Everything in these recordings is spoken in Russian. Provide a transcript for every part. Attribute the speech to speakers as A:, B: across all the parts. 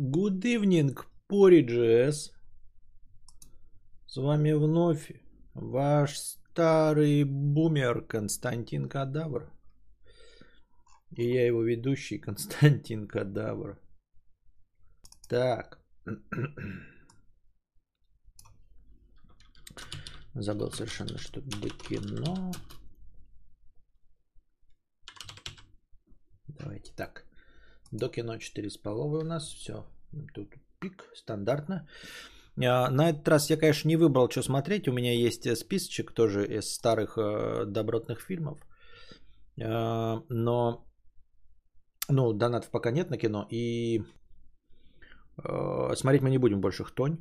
A: Good evening, Porridges. С вами вновь ваш старый бумер Константин Кадавр. И я его ведущий Константин Кадавр. Так. Забыл совершенно, что до кино. Давайте так. До кино 4 с половой у нас. Все. Тут пик. Стандартно. А, на этот раз я, конечно, не выбрал, что смотреть. У меня есть э, списочек тоже из старых э, добротных фильмов. А, но, ну, донатов пока нет на кино. И э, смотреть мы не будем больше «Хтонь».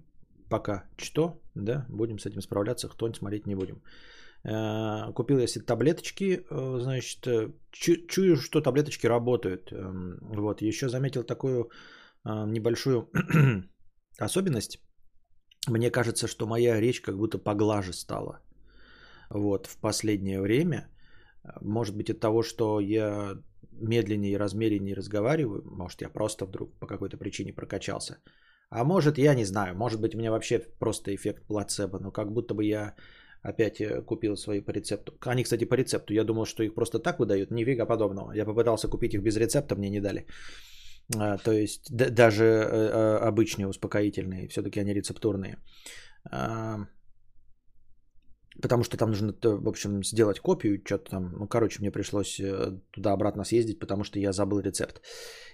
A: Пока что, да, будем с этим справляться. «Хтонь» смотреть не будем. Купил я себе таблеточки, значит, чую, что таблеточки работают. Эм, вот, еще заметил такую небольшую особенность. Мне кажется, что моя речь как будто поглаже стала. Вот, в последнее время. Может быть, от того, что я медленнее и размереннее разговариваю. Может, я просто вдруг по какой-то причине прокачался. А может, я не знаю. Может быть, у меня вообще просто эффект плацебо. Но как будто бы я опять э, купил свои по рецепту. Они, кстати, по рецепту. Я думал, что их просто так выдают. Нифига подобного. Я попытался купить их без рецепта, мне не дали. А, то есть даже э, э, обычные успокоительные, все-таки они рецептурные. А, потому что там нужно, в общем, сделать копию, что-то там, ну, короче, мне пришлось э, туда-обратно съездить, потому что я забыл рецепт.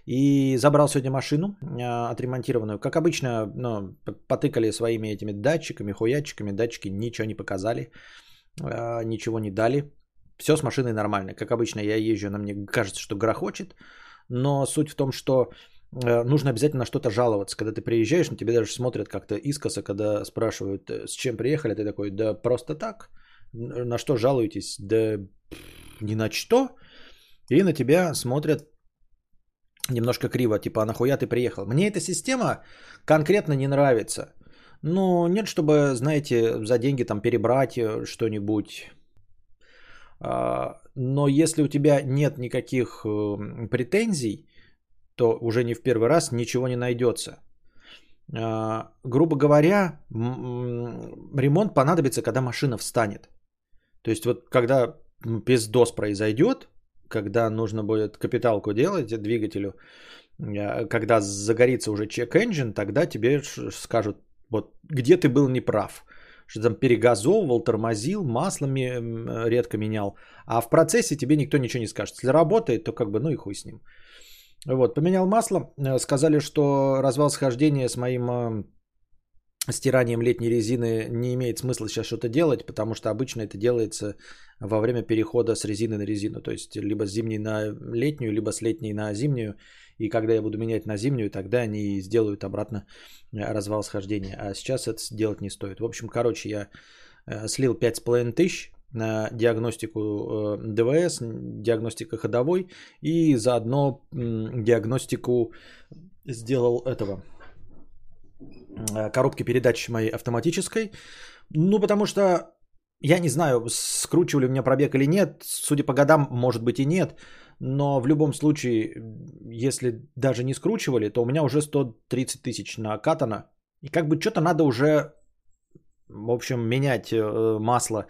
A: И забрал сегодня машину а, отремонтированную. Как обычно, ну, потыкали своими этими датчиками, хуячиками, датчики ничего не показали, ничего не дали. Все с машиной нормально. Как обычно, я езжу, она мне кажется, что грохочет но суть в том, что э, нужно обязательно на что-то жаловаться. Когда ты приезжаешь, на тебя даже смотрят как-то искоса, когда спрашивают, э, с чем приехали, ты такой, да просто так. На что жалуетесь? Да ни на что. И на тебя смотрят немножко криво, типа, а нахуя ты приехал? Мне эта система конкретно не нравится. Ну, нет, чтобы, знаете, за деньги там перебрать э, что-нибудь, а, но если у тебя нет никаких претензий, то уже не в первый раз ничего не найдется. А, грубо говоря, ремонт понадобится, когда машина встанет. То есть вот когда пиздос произойдет, когда нужно будет капиталку делать двигателю, а, когда загорится уже чек-энджин, тогда тебе скажут, вот где ты был неправ что там перегазовывал, тормозил, маслами редко менял. А в процессе тебе никто ничего не скажет. Если работает, то как бы ну и хуй с ним. Вот, поменял масло. Э, сказали, что развал схождения с моим э, стиранием летней резины не имеет смысла сейчас что-то делать, потому что обычно это делается во время перехода с резины на резину. То есть либо с зимней на летнюю, либо с летней на зимнюю. И когда я буду менять на зимнюю, тогда они сделают обратно э, развал схождения. А сейчас это делать не стоит. В общем, короче, я слил 5,5 тысяч на диагностику э, ДВС, диагностика ходовой и заодно диагностику сделал этого коробки передач моей автоматической. Ну, потому что я не знаю, скручивали у меня пробег или нет. Судя по годам, может быть и нет. Но в любом случае, если даже не скручивали, то у меня уже 130 тысяч накатано. И как бы что-то надо уже, в общем, менять э, масло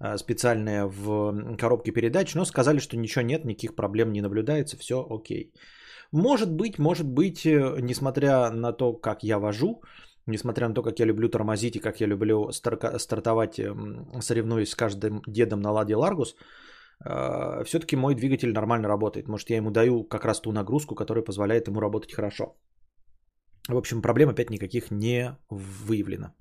A: э, специальное в коробке передач. Но сказали, что ничего нет, никаких проблем не наблюдается, все окей. Может быть, может быть, э, несмотря на то, как я вожу, несмотря на то, как я люблю тормозить и как я люблю стартовать, соревнуясь с каждым дедом на Ладе Ларгус, а, все-таки мой двигатель нормально работает. Может, я ему даю как раз ту нагрузку, которая позволяет ему работать хорошо. В общем, проблем опять никаких не выявлено.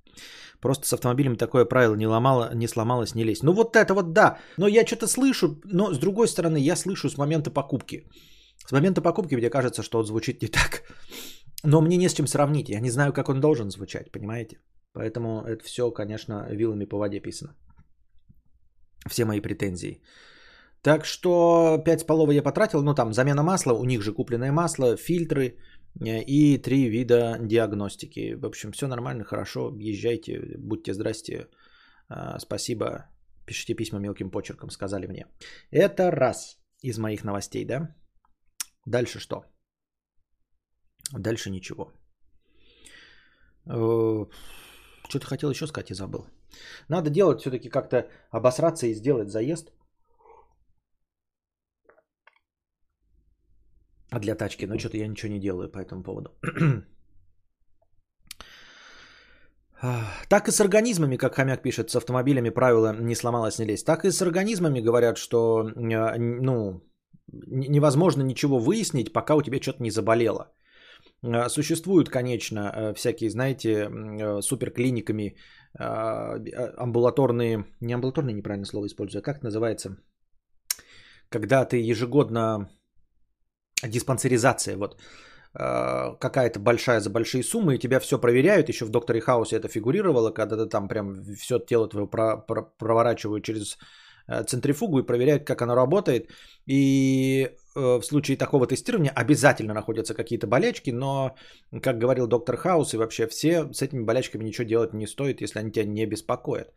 A: Просто с автомобилем такое правило не, ломало, не сломалось, не лезть. Ну вот это вот да. Но я что-то слышу, но с другой стороны, я слышу с момента покупки. С момента покупки мне кажется, что он звучит не так. Но мне не с чем сравнить. Я не знаю, как он должен звучать, понимаете? Поэтому это все, конечно, вилами по воде писано. Все мои претензии. Так что 5 с половой я потратил, ну там замена масла, у них же купленное масло, фильтры и три вида диагностики. В общем, все нормально, хорошо, езжайте, будьте здрасте, а, спасибо, пишите письма мелким почерком, сказали мне. Это раз из моих новостей, да? Дальше что? Дальше ничего. Э, что-то хотел еще сказать и забыл. Надо делать все-таки как-то обосраться и сделать заезд. Для тачки. Но что-то я ничего не делаю по этому поводу. Так и с организмами, как хомяк пишет, с автомобилями правило не сломалось, не лезть. Так и с организмами говорят, что э, ну, невозможно ничего выяснить, пока у тебя что-то не заболело. Э, существуют, конечно, э, всякие, знаете, суперклиниками амбулаторные, не амбулаторные, неправильное слово использую, а как это называется? Когда ты ежегодно, диспансеризация, вот, Э, какая-то большая за большие суммы, и тебя все проверяют. Еще в Докторе Хаусе это фигурировало, когда ты там прям все тело твое про- про- проворачивают через э, центрифугу и проверяют, как оно работает. И э, в случае такого тестирования обязательно находятся какие-то болячки, но, как говорил доктор Хаус, и вообще все с этими болячками ничего делать не стоит, если они тебя не беспокоят.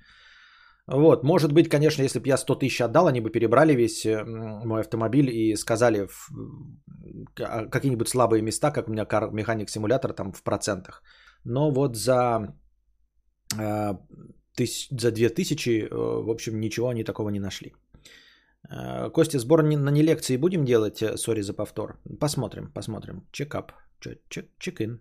A: Вот, может быть, конечно, если бы я 100 тысяч отдал, они бы перебрали весь мой автомобиль и сказали в а, какие-нибудь слабые места, как у меня механик-симулятор там в процентах. Но вот за, тысяч, за 2000, э, в общем, ничего они такого не нашли. Э, Костя, сбор на не лекции будем делать? Э, сори за повтор. Посмотрим, посмотрим. Чекап. Чек-ин.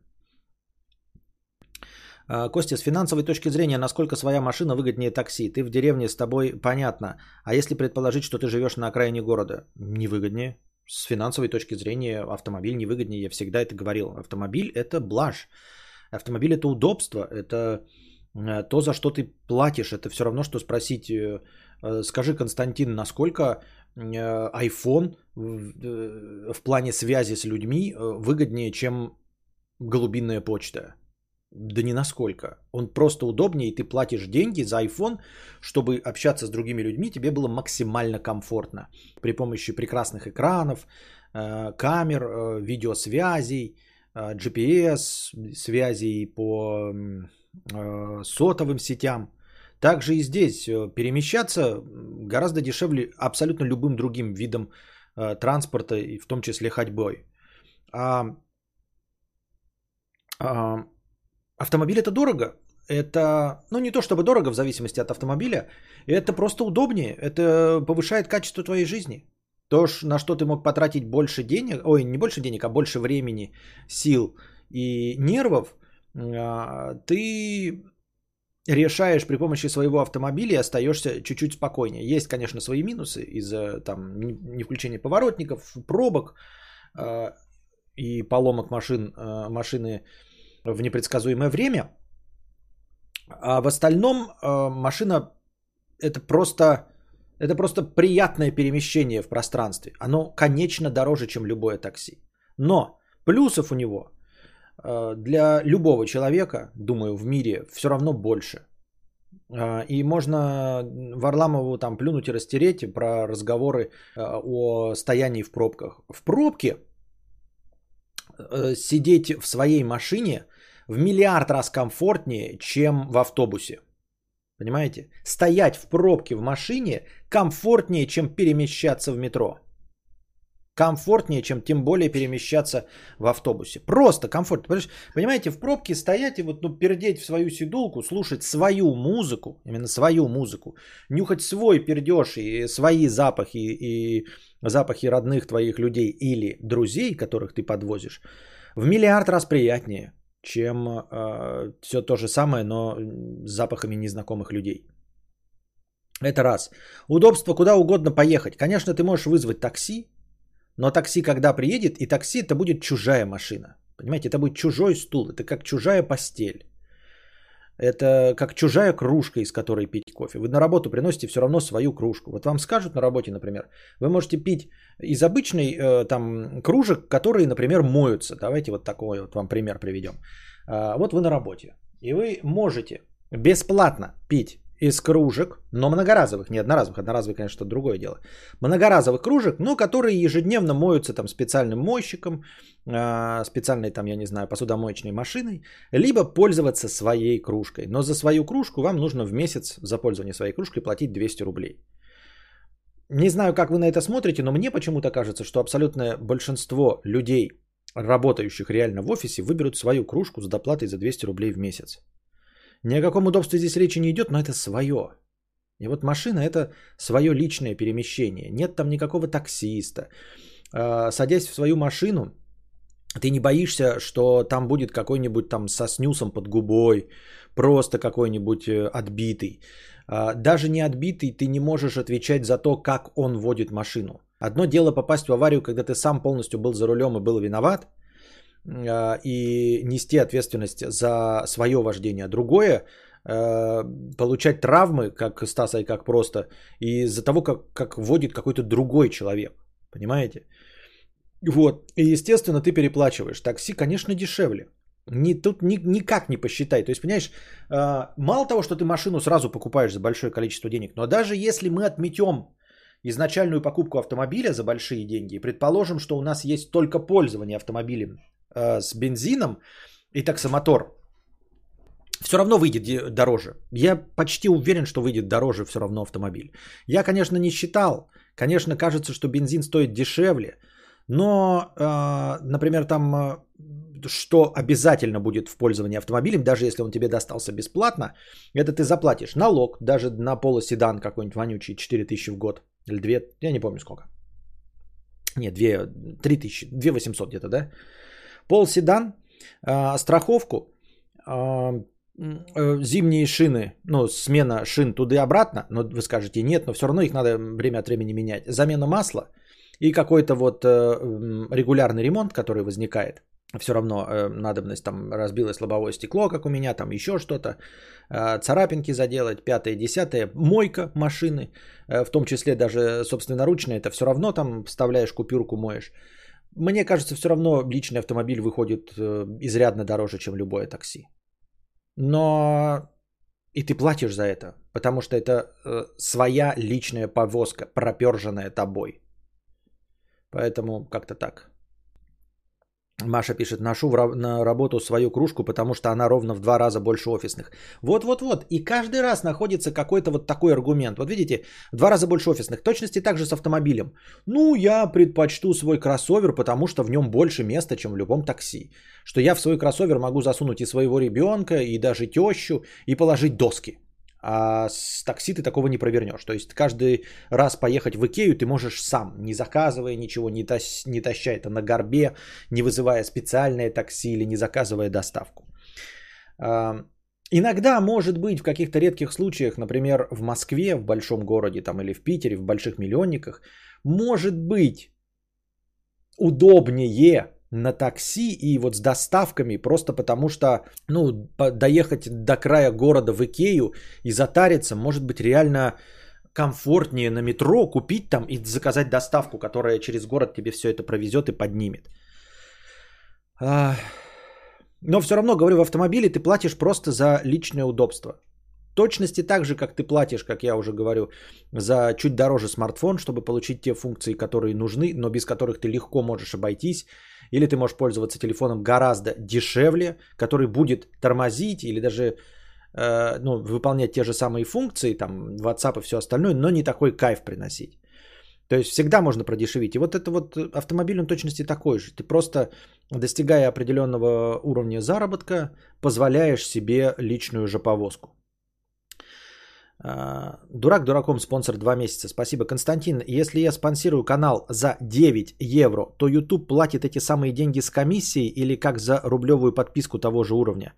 A: А, Костя, с финансовой точки зрения, насколько своя машина выгоднее такси? Ты в деревне, с тобой понятно. А если предположить, что ты живешь на окраине города? Невыгоднее. С финансовой точки зрения автомобиль невыгоднее. Я всегда это говорил. Автомобиль – это блажь. Автомобиль – это удобство. Это э, то, за что ты платишь. Это все равно, что спросить, э, э, скажи, Константин, насколько iPhone в плане связи с людьми выгоднее, чем голубинная почта? Да не насколько. Он просто удобнее, и ты платишь деньги за iPhone, чтобы общаться с другими людьми, тебе было максимально комфортно. При помощи прекрасных экранов, э, камер, э, видеосвязей, э, GPS, связей по сотовым сетям. Также и здесь перемещаться гораздо дешевле абсолютно любым другим видом транспорта, и в том числе ходьбой. А, а Автомобиль это дорого. Это, ну не то чтобы дорого в зависимости от автомобиля, это просто удобнее, это повышает качество твоей жизни. То, на что ты мог потратить больше денег, ой, не больше денег, а больше времени, сил и нервов, а, ты решаешь при помощи своего автомобиля и остаешься чуть-чуть спокойнее. Есть, конечно, свои минусы из-за там не включения поворотников, пробок а, и поломок машин, а, машины в непредсказуемое время. А в остальном э, машина это просто, это просто приятное перемещение в пространстве. Оно, конечно, дороже, чем любое такси. Но плюсов у него э, для любого человека, думаю, в мире все равно больше. Э, и можно Варламову там плюнуть и растереть про разговоры о стоянии в пробках. В пробке сидеть в своей машине в миллиард раз комфортнее, чем в автобусе. Понимаете? Стоять в пробке в машине комфортнее, чем перемещаться в метро. Комфортнее, чем тем более перемещаться в автобусе. Просто комфортно. Понимаете, в пробке стоять и вот ну, пердеть в свою сидулку, слушать свою музыку, именно свою музыку, нюхать свой пердеж и свои запахи и запахи родных твоих людей или друзей, которых ты подвозишь, в миллиард раз приятнее чем э, все то же самое, но с запахами незнакомых людей. Это раз. Удобство куда угодно поехать. Конечно, ты можешь вызвать такси, но такси, когда приедет, и такси это будет чужая машина. Понимаете, это будет чужой стул, это как чужая постель. Это как чужая кружка, из которой пить кофе. Вы на работу приносите все равно свою кружку. Вот вам скажут на работе, например, вы можете пить из обычной э, там кружек, которые, например, моются. Давайте вот такой вот вам пример приведем. Э, вот вы на работе, и вы можете бесплатно пить из кружек, но многоразовых, не одноразовых, одноразовые, конечно, что другое дело. Многоразовых кружек, но которые ежедневно моются там специальным мойщиком, а, специальной там, я не знаю, посудомоечной машиной, либо пользоваться своей кружкой. Но за свою кружку вам нужно в месяц за пользование своей кружкой платить 200 рублей. Не знаю, как вы на это смотрите, но мне почему-то кажется, что абсолютное большинство людей, работающих реально в офисе выберут свою кружку с доплатой за 200 рублей в месяц. Ни о каком удобстве здесь речи не идет, но это свое. И вот машина это свое личное перемещение. Нет там никакого таксиста. А, садясь в свою машину, ты не боишься, что там будет какой-нибудь там со снюсом под губой, просто какой-нибудь э, отбитый. А, даже не отбитый, ты не можешь отвечать за то, как он водит машину. Одно дело попасть в аварию, когда ты сам полностью был за рулем и был виноват, и нести ответственность за свое вождение. Другое э, получать травмы, как Стаса и как просто, из-за того, как, как водит какой-то другой человек. Понимаете? Вот. И, естественно, ты переплачиваешь. Такси, конечно, дешевле. Ни, тут ни, никак не посчитай. То есть, понимаешь, э, мало того, что ты машину сразу покупаешь за большое количество денег, но даже если мы отметем изначальную покупку автомобиля за большие деньги, предположим, что у нас есть только пользование автомобилем э, с бензином и таксомотор, все равно выйдет дороже. Я почти уверен, что выйдет дороже все равно автомобиль. Я, конечно, не считал. Конечно, кажется, что бензин стоит дешевле. Но, э, например, там э, что обязательно будет в пользовании автомобилем, даже если он тебе достался бесплатно, это ты заплатишь налог, даже на полоседан какой-нибудь вонючий, 4000 в год, или 2, я не помню сколько. Нет, 2, 3000, 2800 где-то, да? Полседан, э, страховку, э, э, зимние шины, ну, смена шин туда и обратно, но вы скажете, нет, но все равно их надо время от времени менять. Замена масла и какой-то вот э, регулярный ремонт, который возникает – все равно э, надобность, там разбилось лобовое стекло, как у меня, там еще что-то, э, царапинки заделать, пятое, десятое, мойка машины, э, в том числе даже собственноручная, это все равно там вставляешь купюрку, моешь. Мне кажется, все равно личный автомобиль выходит э, изрядно дороже, чем любое такси. Но и ты платишь за это, потому что это э, своя личная повозка, проперженная тобой. Поэтому как-то так. Маша пишет, ношу на работу свою кружку, потому что она ровно в два раза больше офисных. Вот-вот-вот. И каждый раз находится какой-то вот такой аргумент. Вот видите, в два раза больше офисных. Точности также с автомобилем. Ну, я предпочту свой кроссовер, потому что в нем больше места, чем в любом такси. Что я в свой кроссовер могу засунуть и своего ребенка, и даже тещу, и положить доски. А с такси ты такого не провернешь. То есть каждый раз поехать в Икею ты можешь сам, не заказывая ничего, не, тащ, не таща это на горбе, не вызывая специальное такси или не заказывая доставку. А, иногда, может быть, в каких-то редких случаях, например, в Москве, в большом городе там, или в Питере, в больших миллионниках, может быть удобнее на такси и вот с доставками, просто потому что, ну, доехать до края города в Икею и затариться, может быть, реально комфортнее на метро купить там и заказать доставку, которая через город тебе все это провезет и поднимет. Но все равно, говорю, в автомобиле ты платишь просто за личное удобство. Точности так же, как ты платишь, как я уже говорю, за чуть дороже смартфон, чтобы получить те функции, которые нужны, но без которых ты легко можешь обойтись. Или ты можешь пользоваться телефоном гораздо дешевле, который будет тормозить или даже э, ну, выполнять те же самые функции, там, WhatsApp и все остальное, но не такой кайф приносить. То есть всегда можно продешевить. И вот это вот автомобиль, он точности такой же. Ты просто, достигая определенного уровня заработка, позволяешь себе личную же повозку. А, дурак дураком спонсор 2 месяца. Спасибо, Константин. Если я спонсирую канал за 9 евро, то YouTube платит эти самые деньги с комиссией или как за рублевую подписку того же уровня?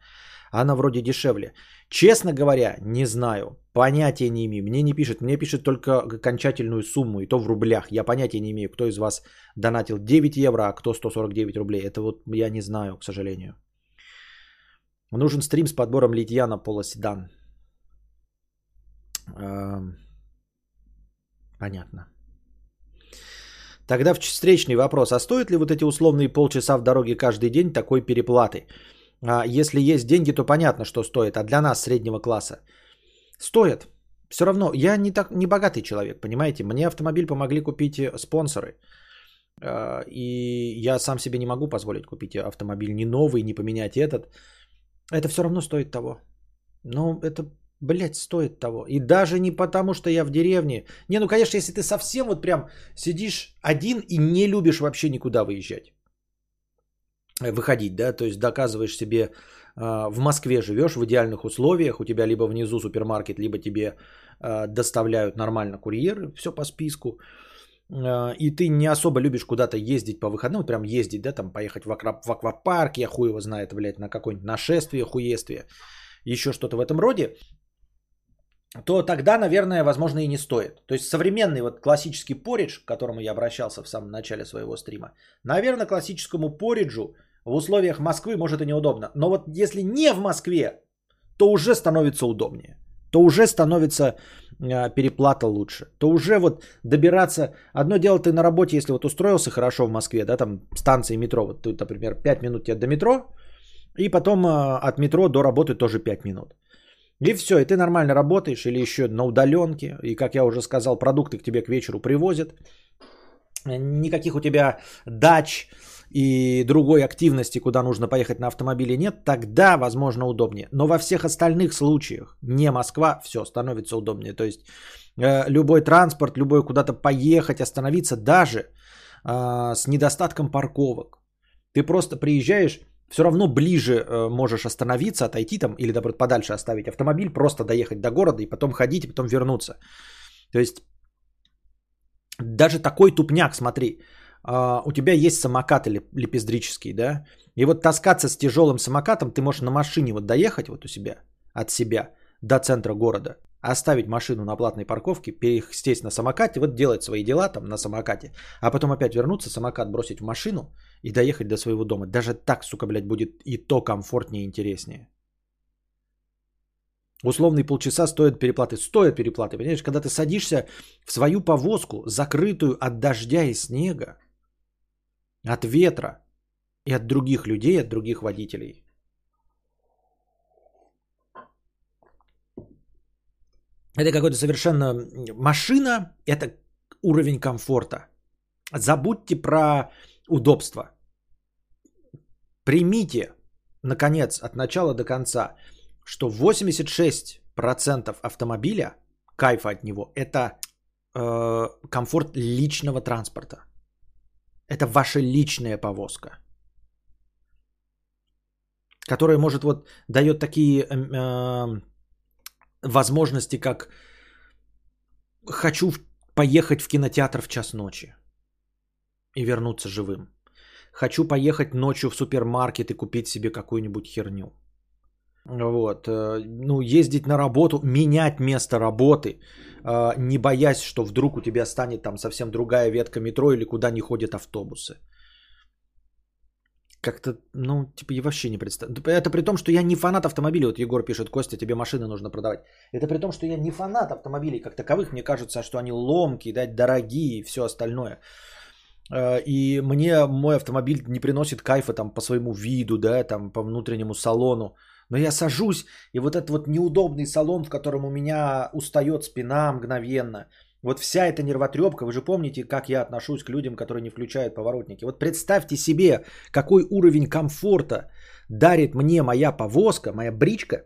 A: Она вроде дешевле. Честно говоря, не знаю. Понятия не имею. Мне не пишет. Мне пишет только окончательную сумму, и то в рублях. Я понятия не имею, кто из вас донатил 9 евро, а кто 149 рублей. Это вот я не знаю, к сожалению. Нужен стрим с подбором литья на полоседан. Понятно. Тогда встречный вопрос. А стоит ли вот эти условные полчаса в дороге каждый день такой переплаты? А если есть деньги, то понятно, что стоит. А для нас, среднего класса, стоит. Все равно, я не, так, не богатый человек, понимаете? Мне автомобиль помогли купить э, спонсоры. А, и я сам себе не могу позволить купить автомобиль не новый, не поменять этот. Это все равно стоит того. Но это Блять, стоит того. И даже не потому, что я в деревне. Не, ну, конечно, если ты совсем вот прям сидишь один и не любишь вообще никуда выезжать. выходить, да, то есть доказываешь себе, в Москве живешь в идеальных условиях, у тебя либо внизу супермаркет, либо тебе доставляют нормально курьеры, все по списку, и ты не особо любишь куда-то ездить по выходным, прям ездить, да, там поехать в, аква- в аквапарк, я хуй его знает, блядь, на какое-нибудь нашествие, хуествие, еще что-то в этом роде, то тогда, наверное, возможно и не стоит. То есть современный вот классический поридж, к которому я обращался в самом начале своего стрима, наверное, классическому пориджу в условиях Москвы может и неудобно. Но вот если не в Москве, то уже становится удобнее. То уже становится э, переплата лучше. То уже вот добираться... Одно дело ты на работе, если вот устроился хорошо в Москве, да, там станции метро, вот тут, например, 5 минут тебе до метро, и потом э, от метро до работы тоже 5 минут. И все, и ты нормально работаешь или еще на удаленке. И, как я уже сказал, продукты к тебе к вечеру привозят. Никаких у тебя дач и другой активности, куда нужно поехать на автомобиле нет, тогда, возможно, удобнее. Но во всех остальных случаях, не Москва, все становится удобнее. То есть э, любой транспорт, любой куда-то поехать, остановиться, даже э, с недостатком парковок. Ты просто приезжаешь, все равно ближе э, можешь остановиться, отойти там или, наоборот, подальше оставить автомобиль, просто доехать до города и потом ходить, и потом вернуться. То есть даже такой тупняк, смотри, э, у тебя есть самокат или лепездрический, да, и вот таскаться с тяжелым самокатом ты можешь на машине вот доехать вот у себя, от себя до центра города, оставить машину на платной парковке, пересесть на самокате, вот делать свои дела там на самокате, а потом опять вернуться, самокат бросить в машину и доехать до своего дома. Даже так, сука, блядь, будет и то комфортнее и интереснее. Условные полчаса стоят переплаты. Стоят переплаты, понимаешь? Когда ты садишься в свою повозку, закрытую от дождя и снега, от ветра и от других людей, от других водителей. Это какой-то совершенно... Машина – это уровень комфорта. Забудьте про удобство. Примите, наконец, от начала до конца, что 86% автомобиля, кайфа от него, это э, комфорт личного транспорта. Это ваша личная повозка, которая может вот дает такие э, э, возможности, как хочу поехать в кинотеатр в час ночи и вернуться живым. Хочу поехать ночью в супермаркет и купить себе какую-нибудь херню. Вот. Э, ну, ездить на работу, менять место работы, э, не боясь, что вдруг у тебя станет там совсем другая ветка метро или куда не ходят автобусы. Как-то, ну, типа, я вообще не представляю. Это при том, что я не фанат автомобилей. Вот Егор пишет, Костя, тебе машины нужно продавать. Это при том, что я не фанат автомобилей как таковых. Мне кажется, что они ломкие, да, дорогие и все остальное. Э, и мне мой автомобиль не приносит кайфа там по своему виду, да, там по внутреннему салону. Но я сажусь, и вот этот вот неудобный салон, в котором у меня устает спина мгновенно, вот вся эта нервотрепка, вы же помните, как я отношусь к людям, которые не включают поворотники. Вот представьте себе, какой уровень комфорта дарит мне моя повозка, моя бричка,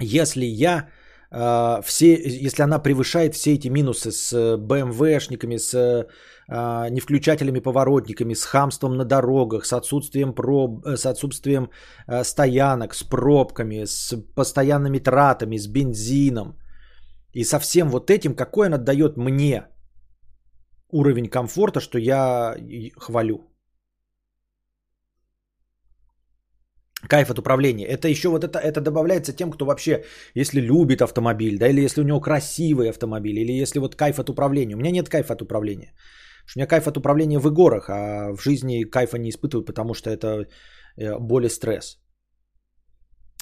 A: если я э, все, если она превышает все эти минусы с BMW-шниками, с а, невключателями поворотниками, с хамством на дорогах, с отсутствием, проб, э, с отсутствием а, стоянок, с пробками, с постоянными тратами, с бензином. И со всем вот этим, какой он отдает мне уровень комфорта, что я хвалю. Кайф от управления. Это еще вот это, это добавляется тем, кто вообще, если любит автомобиль, да, или если у него красивый автомобиль, или если вот кайф от управления. У меня нет кайфа от управления. У меня кайф от управления в игорах, а в жизни кайфа не испытываю, потому что это э, боль и стресс.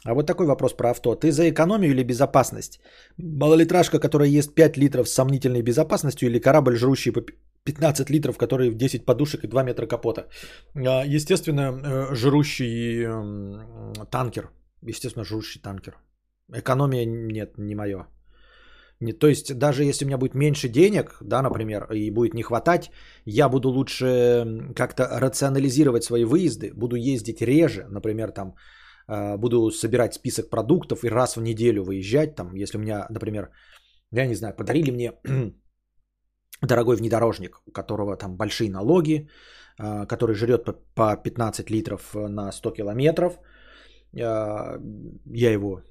A: А вот такой вопрос про авто. Ты за экономию или безопасность? Малолитражка, которая ест 5 литров с сомнительной безопасностью или корабль, жрущий по 15 литров, который в 10 подушек и 2 метра капота? А, естественно, э, жрущий эм, танкер. Естественно, жрущий танкер. Экономия нет, не мое. Не, то есть даже если у меня будет меньше денег, да, например, и будет не хватать, я буду лучше как-то рационализировать свои выезды, буду ездить реже, например, там э, буду собирать список продуктов и раз в неделю выезжать, там, если у меня, например, я не знаю, подарили мне дорогой внедорожник, у которого там большие налоги, а, который жрет по 15 литров на 100 километров. А, я его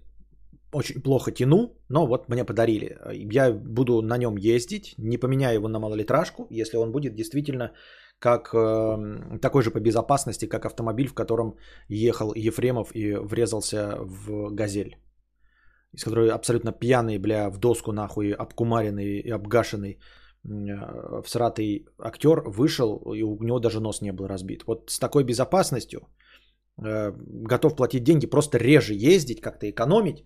A: очень плохо тяну, но вот мне подарили. Я буду на нем ездить, не поменяю его на малолитражку, если он будет действительно как э, такой же по безопасности, как автомобиль, в котором ехал Ефремов и врезался в газель. Из которой абсолютно пьяный, бля, в доску нахуй, обкумаренный и обгашенный э, всратый актер вышел, и у него даже нос не был разбит. Вот с такой безопасностью э, готов платить деньги, просто реже ездить, как-то экономить,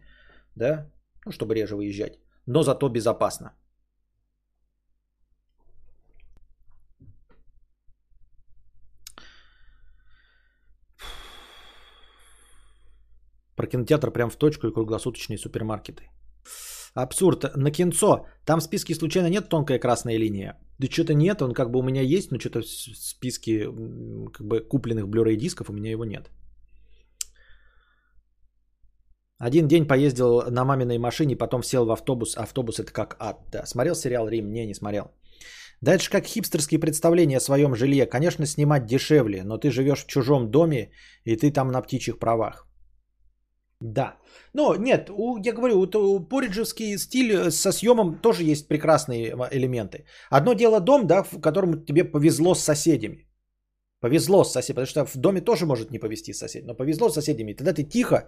A: да, ну, чтобы реже выезжать, но зато безопасно. Про кинотеатр прям в точку и круглосуточные супермаркеты. Абсурд. На кинцо. Там в списке случайно нет тонкая красная линия? Да что-то нет, он как бы у меня есть, но что-то в списке как бы купленных Blu-ray дисков у меня его нет. Один день поездил на маминой машине, потом сел в автобус. Автобус это как ад. Да. Смотрел сериал Рим? Не, не смотрел. Дальше как хипстерские представления о своем жилье. Конечно, снимать дешевле, но ты живешь в чужом доме, и ты там на птичьих правах. Да. Но нет, у, я говорю, у, пориджевский стиль э, со съемом тоже есть прекрасные элементы. Одно дело дом, да, в котором тебе повезло с соседями. Повезло с соседями, потому что в доме тоже может не повезти с соседями, но повезло с соседями. Тогда ты тихо,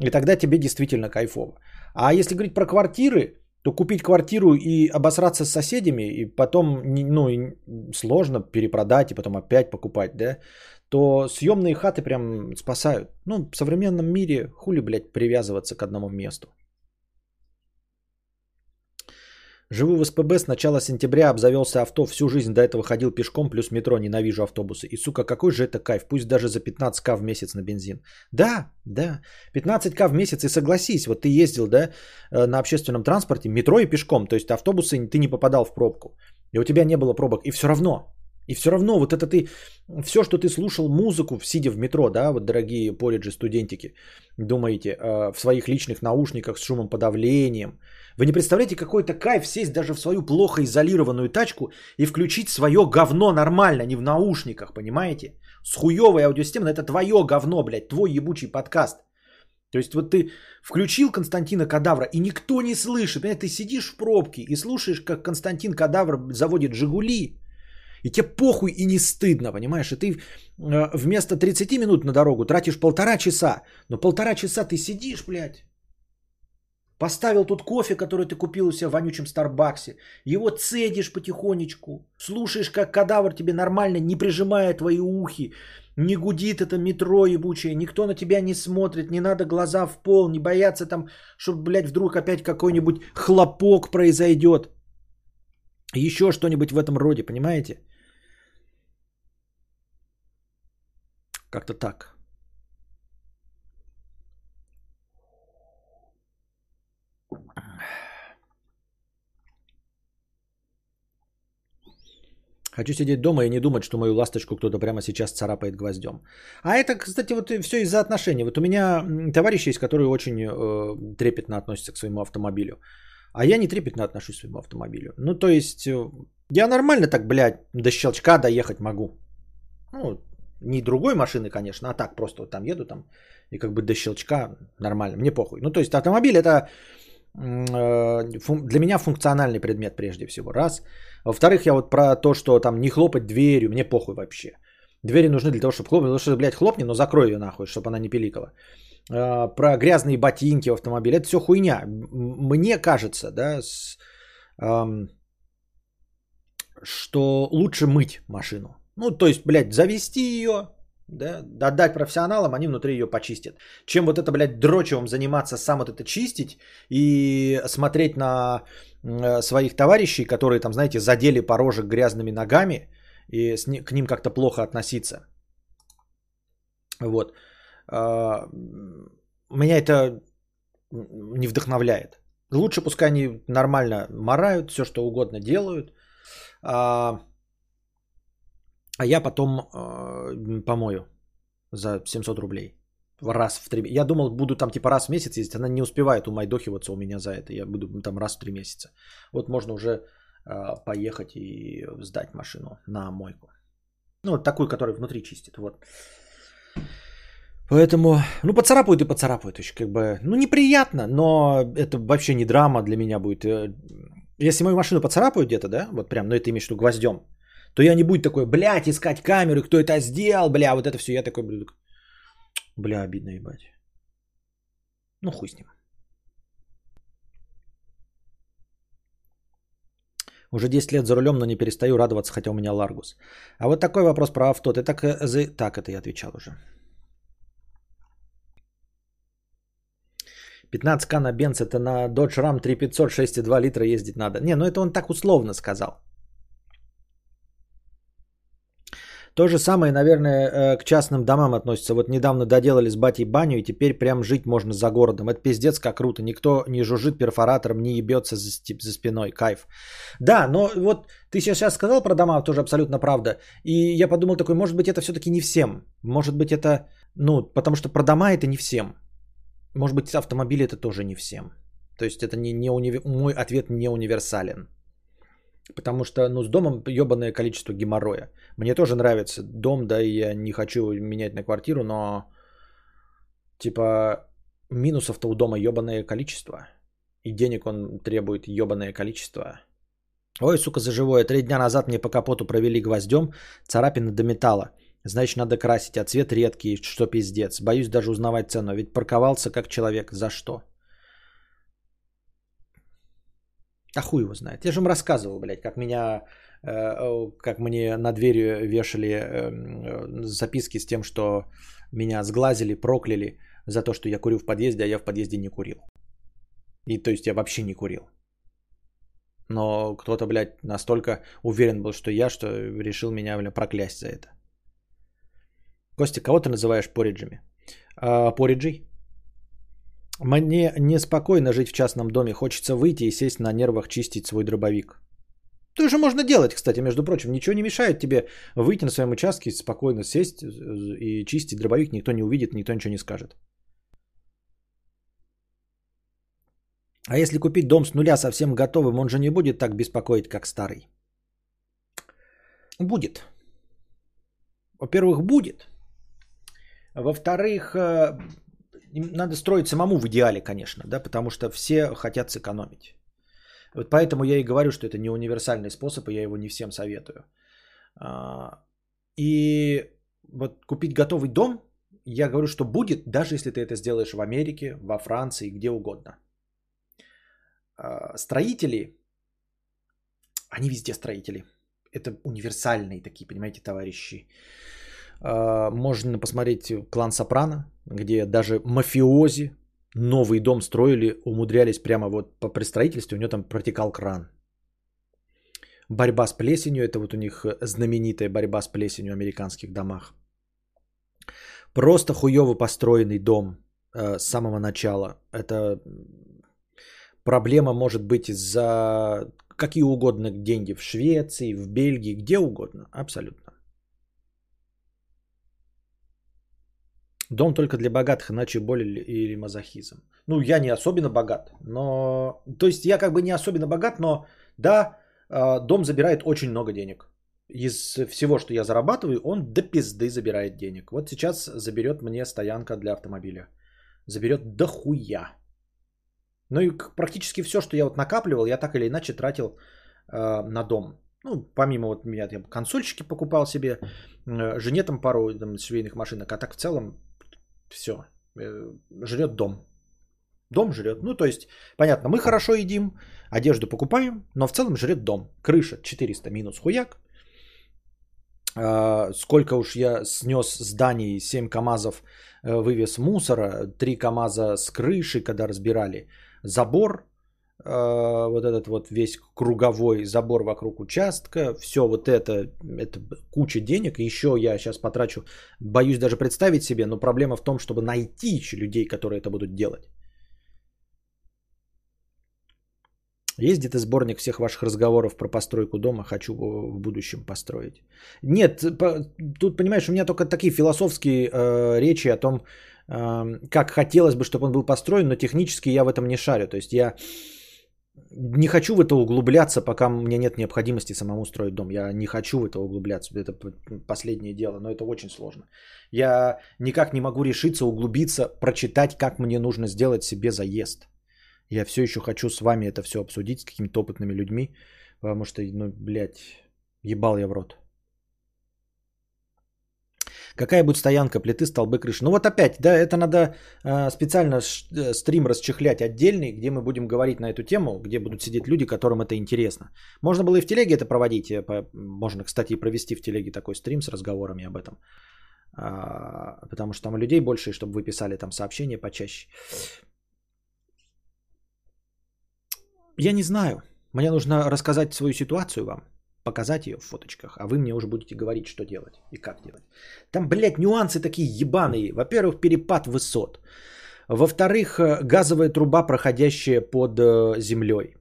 A: и тогда тебе действительно кайфово. А если говорить про квартиры, то купить квартиру и обосраться с соседями, и потом ну, сложно перепродать, и потом опять покупать, да, то съемные хаты прям спасают. Ну, в современном мире хули, блядь, привязываться к одному месту. Живу в СПБ с начала сентября, обзавелся авто, всю жизнь до этого ходил пешком, плюс метро, ненавижу автобусы. И, сука, какой же это кайф, пусть даже за 15к в месяц на бензин. Да, да, 15к в месяц, и согласись, вот ты ездил, да, э, на общественном транспорте, метро и пешком, то есть автобусы ты не попадал в пробку, и у тебя не было пробок, и все равно, и все равно вот это ты, все, что ты слушал музыку, сидя в метро, да, вот дорогие полиджи, студентики, думаете, э, в своих личных наушниках с шумом подавлением. Вы не представляете, какой это кайф сесть даже в свою плохо изолированную тачку и включить свое говно нормально, не в наушниках, понимаете? С хуевой аудиосистемой, это твое говно, блядь, твой ебучий подкаст. То есть вот ты включил Константина Кадавра, и никто не слышит. Понимаете? Ты сидишь в пробке и слушаешь, как Константин Кадавр заводит «Жигули», и тебе похуй и не стыдно, понимаешь? И ты э, вместо 30 минут на дорогу тратишь полтора часа. Но полтора часа ты сидишь, блядь. Поставил тут кофе, который ты купил у себя в вонючем Старбаксе. Его цедишь потихонечку. Слушаешь, как кадавр тебе нормально, не прижимая твои ухи. Не гудит это метро ебучее. Никто на тебя не смотрит. Не надо глаза в пол. Не бояться там, чтобы, блядь, вдруг опять какой-нибудь хлопок произойдет. Еще что-нибудь в этом роде, понимаете? Как-то так. Хочу сидеть дома и не думать, что мою ласточку кто-то прямо сейчас царапает гвоздем. А это, кстати, вот все из-за отношений. Вот у меня товарищи есть, которые очень э, трепетно относятся к своему автомобилю. А я не трепетно отношусь к своему автомобилю. Ну, то есть, э, я нормально так, блядь, до щелчка доехать могу. Ну, не другой машины, конечно, а так просто вот там еду там и как бы до щелчка нормально, мне похуй. Ну, то есть автомобиль это э, для меня функциональный предмет прежде всего, раз. Во-вторых, я вот про то, что там не хлопать дверью, мне похуй вообще. Двери нужны для того, чтобы хлопнуть, потому что, блядь, хлопни, но закрой ее нахуй, чтобы она не пиликала. Э, про грязные ботинки в автомобиле, это все хуйня. Мне кажется, да, с, эм, что лучше мыть машину. Ну, то есть, блядь, завести ее, да, отдать профессионалам, они внутри ее почистят. Чем вот это, блядь, дрочевым заниматься, сам вот это чистить и смотреть на э, своих товарищей, которые там, знаете, задели порожек грязными ногами и к ним как-то плохо относиться. Вот. Э, меня это не вдохновляет. Лучше пускай они нормально морают, все что угодно делают. А, а я потом э, помою за 700 рублей. Раз в три Я думал, буду там типа раз в месяц ездить. Она не успевает умайдохиваться у меня за это. Я буду там раз в три месяца. Вот можно уже э, поехать и сдать машину на мойку. Ну, вот такую, которая внутри чистит. Вот. Поэтому, ну, поцарапают и поцарапают. Есть, как бы, ну, неприятно, но это вообще не драма для меня будет. Э, если мою машину поцарапают где-то, да, вот прям, ну, это имеешь в виду гвоздем, то я не буду такой, блядь, искать камеру, кто это сделал, бля, вот это все. Я такой буду, бля, обидно ебать. Ну, хуй с ним. Уже 10 лет за рулем, но не перестаю радоваться, хотя у меня Ларгус. А вот такой вопрос про авто. Ты так... Э, так, это я отвечал уже. 15к на бенз, это на Dodge Ram 3500 6,2 литра ездить надо. Не, ну это он так условно сказал. То же самое, наверное, э, к частным домам относится. Вот недавно доделали с батей баню, и теперь прям жить можно за городом. Это пиздец как круто. Никто не жужжит перфоратором, не ебется за, за спиной. Кайф. Да, но вот ты сейчас сказал про дома, тоже абсолютно правда. И я подумал такой, может быть, это все-таки не всем. Может быть, это, ну, потому что про дома это не всем. Может быть, автомобили это тоже не всем. То есть это не, не уни... мой ответ не универсален. Потому что, ну, с домом ебаное количество геморроя. Мне тоже нравится дом, да, и я не хочу менять на квартиру, но, типа, минусов-то у дома ебаное количество. И денег он требует ебаное количество. Ой, сука, за живое. Три дня назад мне по капоту провели гвоздем, царапины до металла. Значит, надо красить, а цвет редкий, что пиздец. Боюсь даже узнавать цену, ведь парковался как человек. За что? А хуй его знает. Я же им рассказывал, блядь, как меня, э, как мне на дверь вешали э, записки с тем, что меня сглазили, прокляли за то, что я курю в подъезде, а я в подъезде не курил. И то есть я вообще не курил. Но кто-то, блядь, настолько уверен был, что я, что решил меня, блядь, проклясть за это. Костя, кого ты называешь пориджами? А, пориджей? Мне неспокойно жить в частном доме. Хочется выйти и сесть на нервах чистить свой дробовик. То же можно делать, кстати, между прочим. Ничего не мешает тебе выйти на своем участке, спокойно сесть и чистить дробовик. Никто не увидит, никто ничего не скажет. А если купить дом с нуля совсем готовым, он же не будет так беспокоить, как старый. Будет. Во-первых, будет. Во-вторых, надо строить самому в идеале, конечно, да, потому что все хотят сэкономить. Вот поэтому я и говорю, что это не универсальный способ, и я его не всем советую. А, и вот купить готовый дом, я говорю, что будет, даже если ты это сделаешь в Америке, во Франции, где угодно. А, строители, они везде строители. Это универсальные такие, понимаете, товарищи. А, можно посмотреть клан Сопрано, где даже мафиози новый дом строили, умудрялись прямо вот по пристроительству, у него там протекал кран. Борьба с плесенью, это вот у них знаменитая борьба с плесенью в американских домах. Просто хуево построенный дом э, с самого начала. Это проблема может быть за какие угодно деньги в Швеции, в Бельгии, где угодно, абсолютно. Дом только для богатых, иначе боль или мазохизм. Ну, я не особенно богат, но... То есть я как бы не особенно богат, но да, а, дом забирает очень много денег. Из всего, что я зарабатываю, он до пизды забирает денег. Вот сейчас заберет мне стоянка для автомобиля. Заберет дохуя. Ну и практически все, что я вот накапливал, я так или иначе тратил э, на дом. Ну, помимо вот меня, я консольчики покупал себе, э, жене там пару там, швейных машинок, а так в целом все. Э, жрет дом. Дом жрет. Ну, то есть, понятно, мы хорошо едим, одежду покупаем, но в целом жрет дом. Крыша 400 минус хуяк. А, сколько уж я снес зданий, 7 КАМАЗов э, вывез мусора, 3 КАМАЗа с крыши, когда разбирали. Забор, вот этот вот весь круговой забор вокруг участка, все вот это, это куча денег, еще я сейчас потрачу, боюсь даже представить себе, но проблема в том, чтобы найти еще людей, которые это будут делать. Есть где-то сборник всех ваших разговоров про постройку дома, хочу в будущем построить. Нет, тут, понимаешь, у меня только такие философские э, речи о том, э, как хотелось бы, чтобы он был построен, но технически я в этом не шарю. То есть я не хочу в это углубляться, пока у меня нет необходимости самому строить дом. Я не хочу в это углубляться. Это последнее дело, но это очень сложно. Я никак не могу решиться, углубиться, прочитать, как мне нужно сделать себе заезд. Я все еще хочу с вами это все обсудить с какими-то опытными людьми, потому что, ну, блядь, ебал я в рот. Какая будет стоянка, плиты, столбы, крыши? Ну вот опять, да, это надо э, специально ш, э, стрим расчехлять отдельный, где мы будем говорить на эту тему, где будут сидеть люди, которым это интересно. Можно было и в телеге это проводить, можно, кстати, и провести в телеге такой стрим с разговорами об этом. А, потому что там людей больше, чтобы вы писали там сообщения почаще. Я не знаю. Мне нужно рассказать свою ситуацию вам показать ее в фоточках, а вы мне уже будете говорить, что делать и как делать. Там, блядь, нюансы такие ебаные. Во-первых, перепад высот. Во-вторых, э, газовая труба, проходящая под э, землей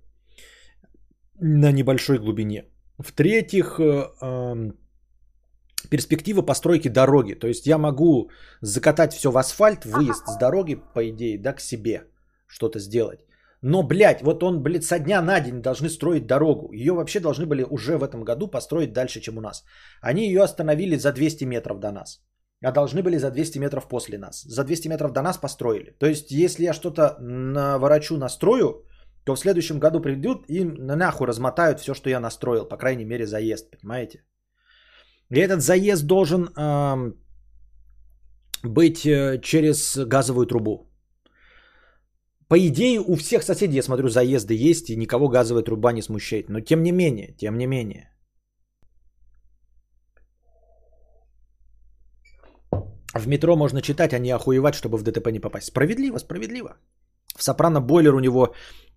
A: на небольшой глубине. В-третьих, э, перспектива постройки дороги. То есть я могу закатать все в асфальт, выезд с дороги, по идее, да, к себе что-то сделать. Но, блядь, вот он, блядь, со дня на день должны строить дорогу. Ее вообще должны были уже в этом году построить дальше, чем у нас. Они ее остановили за 200 метров до нас. А должны были за 200 метров после нас. За 200 метров до нас построили. То есть, если я что-то наворочу, настрою, то в следующем году придут и нахуй размотают все, что я настроил. По крайней мере, заезд, понимаете? И этот заезд должен э, быть э, через газовую трубу. По идее, у всех соседей, я смотрю, заезды есть, и никого газовая труба не смущает. Но тем не менее, тем не менее. В метро можно читать, а не охуевать, чтобы в ДТП не попасть. Справедливо, справедливо. В Сопрано бойлер у него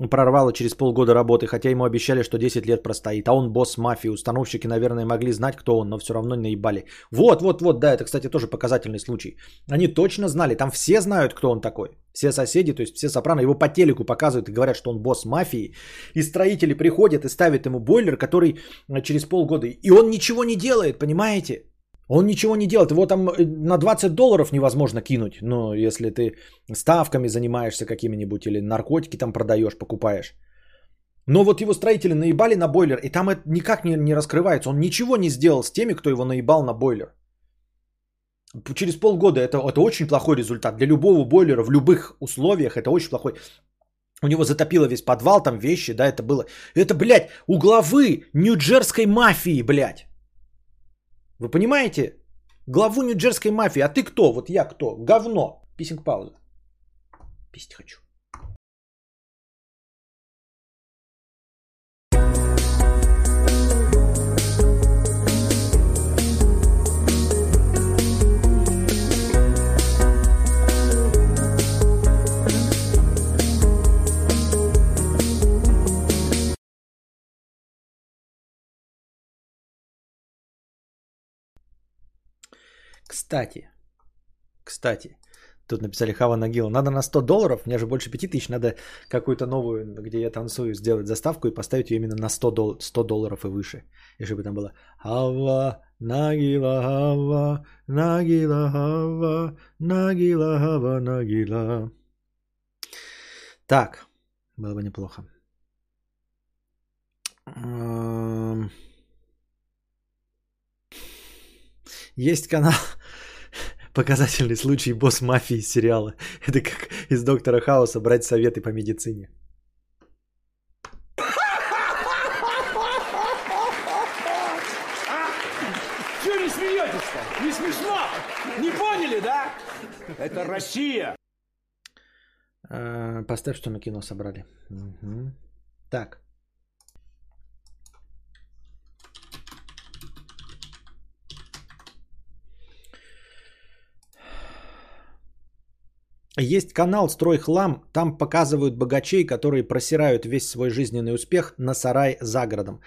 A: прорвало через полгода работы, хотя ему обещали, что 10 лет простоит. А он босс мафии. Установщики, наверное, могли знать, кто он, но все равно наебали. Вот, вот, вот, да, это, кстати, тоже показательный случай. Они точно знали, там все знают, кто он такой. Все соседи, то есть все Сопрано, его по телеку показывают и говорят, что он босс мафии. И строители приходят и ставят ему бойлер, который э, через полгода... И он ничего не делает, понимаете? Он ничего не делает. Его там э, на 20 долларов невозможно кинуть. Ну, если ты ставками занимаешься какими-нибудь или наркотики там продаешь, покупаешь. Но вот его строители наебали на бойлер, и там это никак не, не раскрывается. Он ничего не сделал с теми, кто его наебал на бойлер. Через полгода это, это очень плохой результат. Для любого бойлера в любых условиях это очень плохой. У него затопило весь подвал, там вещи, да, это было. Это, блядь, у главы нью-джерской мафии, блядь. Вы понимаете? Главу нью-джерской мафии. А ты кто? Вот я кто? Говно. Писинг пауза. Писать хочу. Кстати, кстати, тут написали Хава Нагила, надо на 100 долларов, мне же больше 5000, надо какую-то новую, где я танцую, сделать заставку и поставить ее именно на 100, дол- 100 долларов и выше. И чтобы там было Хава Нагила, Хава Нагила, Хава Нагила, Хава Нагила. Так, было бы неплохо. Есть канал Показательный случай босс мафии сериала. Это как из Доктора Хауса брать советы по медицине.
B: Чего не смеетесь-то? Не смешно? Не поняли, да? Это Россия.
A: А, поставь, что на кино собрали. Угу. Так. Есть канал «Строй хлам», там показывают богачей, которые просирают весь свой жизненный успех на сарай за городом.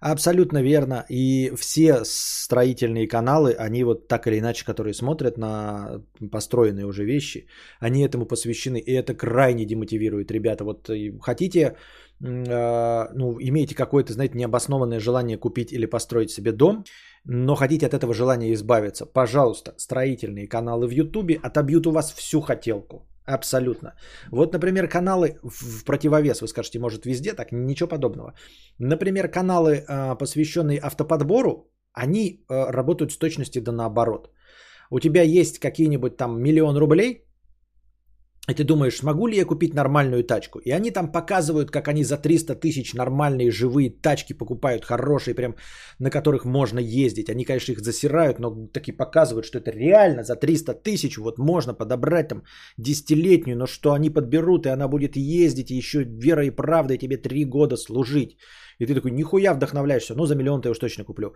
A: Абсолютно верно. И все строительные каналы, они вот так или иначе, которые смотрят на построенные уже вещи, они этому посвящены. И это крайне демотивирует. Ребята, вот хотите, э, ну, имеете какое-то, знаете, необоснованное желание купить или построить себе дом, но хотите от этого желания избавиться, пожалуйста, строительные каналы в Ютубе отобьют у вас всю хотелку. Абсолютно. Вот, например, каналы в противовес, вы скажете, может везде так, ничего подобного. Например, каналы, а, посвященные автоподбору, они а, работают с точностью да наоборот. У тебя есть какие-нибудь там миллион рублей, и ты думаешь, смогу ли я купить нормальную тачку? И они там показывают, как они за 300 тысяч нормальные живые тачки покупают, хорошие, прям на которых можно ездить. Они, конечно, их засирают, но таки показывают, что это реально за 300 тысяч вот можно подобрать там десятилетнюю, но что они подберут, и она будет ездить, и еще верой и правдой тебе три года служить. И ты такой, нихуя вдохновляешься, ну за миллион я уж точно куплю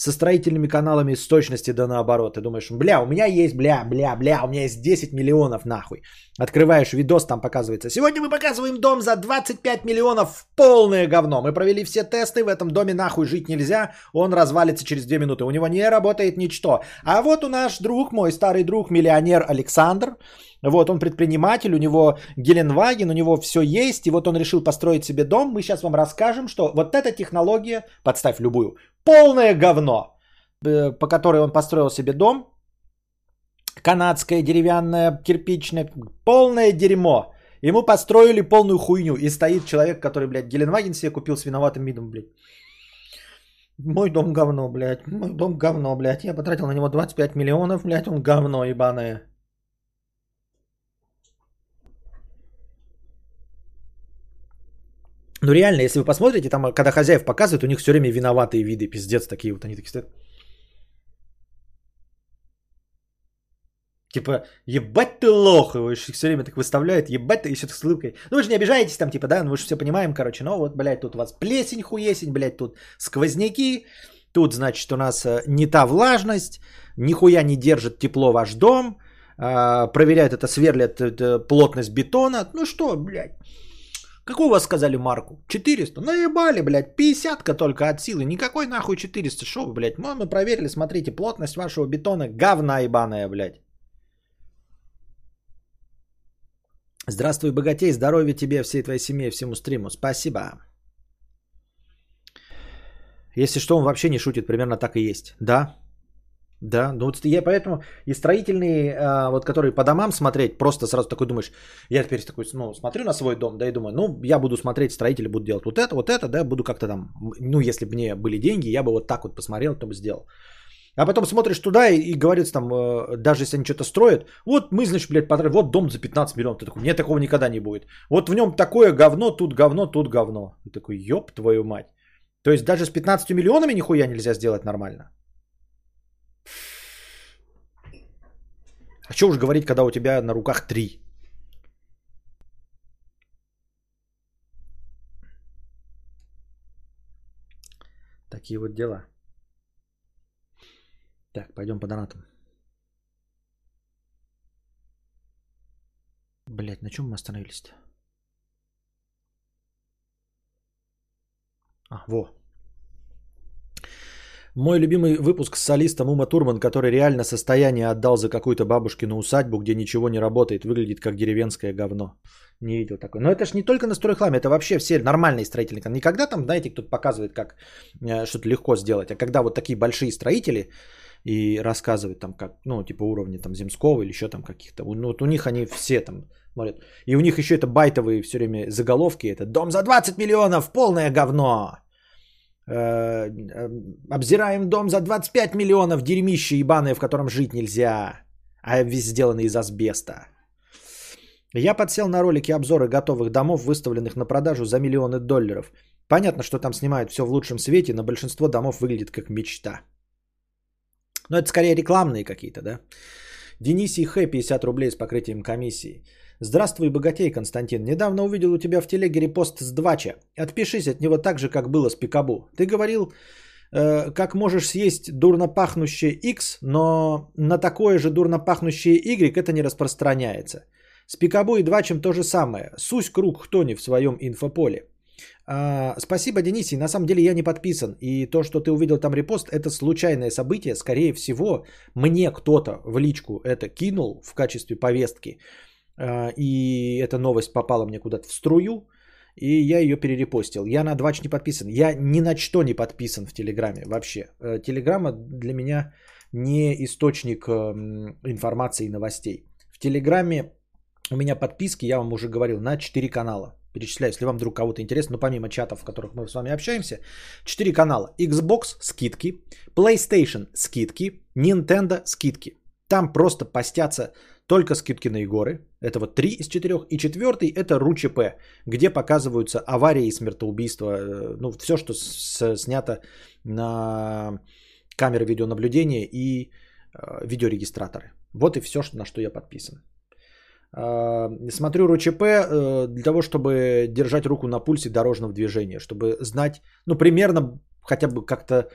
A: со строительными каналами с точности да наоборот. Ты думаешь, бля, у меня есть, бля, бля, бля, у меня есть 10 миллионов нахуй. Открываешь видос, там показывается. Сегодня мы показываем дом за 25 миллионов. Полное говно. Мы провели все тесты, в этом доме нахуй жить нельзя. Он развалится через 2 минуты. У него не работает ничто. А вот у наш друг, мой старый друг, миллионер Александр. Вот он предприниматель, у него Геленваген, у него все есть, и вот он решил построить себе дом. Мы сейчас вам расскажем, что вот эта технология, подставь любую, полное говно, э, по которой он построил себе дом, канадская, деревянная, кирпичная, полное дерьмо. Ему построили полную хуйню. И стоит человек, который, блядь, Геленваген себе купил с виноватым видом, блядь. Мой дом говно, блядь. Мой дом говно, блядь. Я потратил на него 25 миллионов, блядь. Он говно ебаное. Ну реально, если вы посмотрите, там, когда хозяев показывают, у них все время виноватые виды, пиздец такие вот, они такие стоят. Типа, ебать ты лох, его все время так выставляют, ебать ты, еще так с улыбкой. Ну вы же не обижаетесь там, типа, да, ну вы же все понимаем, короче, ну вот, блядь, тут у вас плесень хуесень, блядь, тут сквозняки, тут, значит, у нас э, не та влажность, нихуя не держит тепло ваш дом, а, проверяют это, сверлят это, плотность бетона, ну что, блядь, Какую вас сказали марку? 400? Наебали, блядь, 50 только от силы. Никакой нахуй 400. Шо вы, блядь? Мы, мы проверили, смотрите, плотность вашего бетона говна ебаная, блядь. Здравствуй, богатей, здоровья тебе, всей твоей семье, всему стриму. Спасибо. Если что, он вообще не шутит, примерно так и есть. Да, да, ну вот я поэтому и строительные, а, вот которые по домам смотреть, просто сразу такой думаешь, я теперь такой, ну, смотрю на свой дом, да, и думаю, ну, я буду смотреть, строители будут делать вот это, вот это, да, буду как-то там, ну, если бы мне были деньги, я бы вот так вот посмотрел, то бы сделал. А потом смотришь туда и, и говорится там, э, даже если они что-то строят, вот мы, значит, блядь, потратили, вот дом за 15 миллионов. Ты такой, нет, такого никогда не будет. Вот в нем такое говно, тут говно, тут говно. Ты такой, ёб твою мать. То есть даже с 15 миллионами нихуя нельзя сделать нормально. А что уж говорить, когда у тебя на руках три? Такие вот дела. Так, пойдем по донатам. Блять, на чем мы остановились-то? А, во. Мой любимый выпуск с солистом Ума Турман, который реально состояние отдал за какую-то бабушкину усадьбу, где ничего не работает, выглядит как деревенское говно. Не видел такой. Но это же не только на стройхламе, это вообще все нормальные строительные. Никогда там, знаете, кто-то показывает, как э, что-то легко сделать. А когда вот такие большие строители и рассказывают там, как, ну, типа уровня там Земского или еще там каких-то. Ну, вот у них они все там смотрят. И у них еще это байтовые все время заголовки. Это «Дом за 20 миллионов! Полное говно!» Э, обзираем дом за 25 миллионов, дерьмище ебаное, в котором жить нельзя, а весь сделанный из асбеста. Я подсел на ролики обзоры готовых домов, выставленных на продажу за миллионы долларов. Понятно, что там снимают все в лучшем свете, но большинство домов выглядит как мечта. Но это скорее рекламные какие-то, да? Дениси Хэ 50 рублей с покрытием комиссии. Здравствуй, богатей, Константин. Недавно увидел у тебя в телеге репост с Двача. Отпишись от него так же, как было с Пикабу. Ты говорил, э, как можешь съесть дурно пахнущее X, но на такое же дурно пахнущее Y это не распространяется. С Пикабу и Двачем то же самое. Сусь круг хтони в своем инфополе. А, спасибо, Денисий. На самом деле я не подписан. И то, что ты увидел там репост, это случайное событие. Скорее всего, мне кто-то в личку это кинул в качестве повестки. А, и эта новость попала мне куда-то в струю, и я ее перерепостил. Я на Двач не подписан. Я ни на что не подписан в Телеграме вообще. Э, Телеграма для меня не источник эм, информации и новостей. В Телеграме у меня подписки, я вам уже говорил, на 4 канала. Перечисляю, если вам вдруг кого-то интересно, ну помимо чатов, в которых мы с вами общаемся, 4 канала. Xbox скидки, PlayStation скидки, Nintendo скидки. Там просто постятся только скидки на Егоры. Это вот 3 из 4. И четвертый это РУЧП, где показываются аварии и смертоубийства. э, Ну, все, что с- снято на камеры видеонаблюдения и э, видеорегистраторы. Вот и все, на что я подписан. Э, Смотрю РУЧП э, для того, чтобы держать руку на пульсе дорожного движения, чтобы знать, ну, примерно хотя бы как-то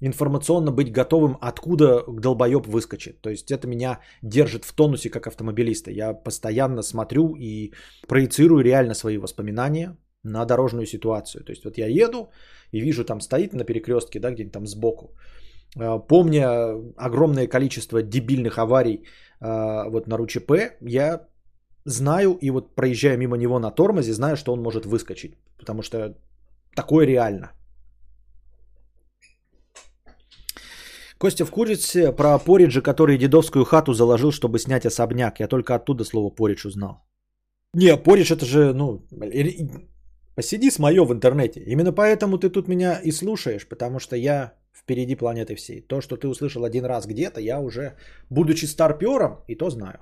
A: информационно быть готовым, откуда долбоеб выскочит. То есть это меня держит в тонусе как автомобилиста. Я постоянно смотрю и проецирую реально свои воспоминания на дорожную ситуацию. То есть вот я еду и вижу, там стоит на перекрестке, да, где-нибудь там сбоку. Э, Помня огромное количество дебильных аварий э, вот на РУЧП, я знаю и вот проезжая мимо него на тормозе, знаю, что он может выскочить. Потому что такое реально. Костя в курице про Пориджа, который дедовскую хату заложил, чтобы снять особняк. Я только оттуда слово Поридж узнал. Не, Поридж это же, ну, посиди с мое в интернете. Именно поэтому ты тут меня и слушаешь, потому что я впереди планеты всей. То, что ты услышал один раз где-то, я уже, будучи старпером, и то знаю.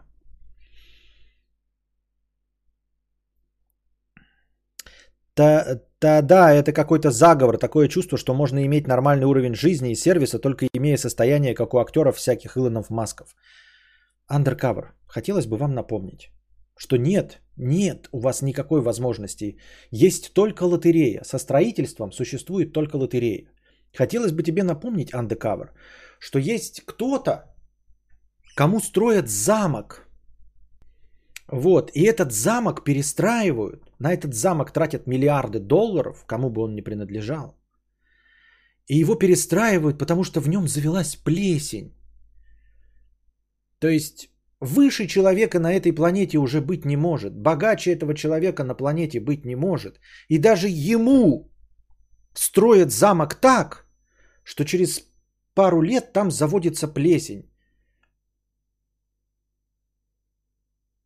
A: Та, та, да, это какой-то заговор, такое чувство, что можно иметь нормальный уровень жизни и сервиса, только имея состояние, как у актеров всяких Илонов Масков. Undercover. Хотелось бы вам напомнить, что нет, нет у вас никакой возможности. Есть только лотерея. Со строительством существует только лотерея. Хотелось бы тебе напомнить, Undercover, что есть кто-то, кому строят замок. Вот, и этот замок перестраивают. На этот замок тратят миллиарды долларов, кому бы он ни принадлежал. И его перестраивают, потому что в нем завелась плесень. То есть выше человека на этой планете уже быть не может. Богаче этого человека на планете быть не может. И даже ему строят замок так, что через пару лет там заводится плесень.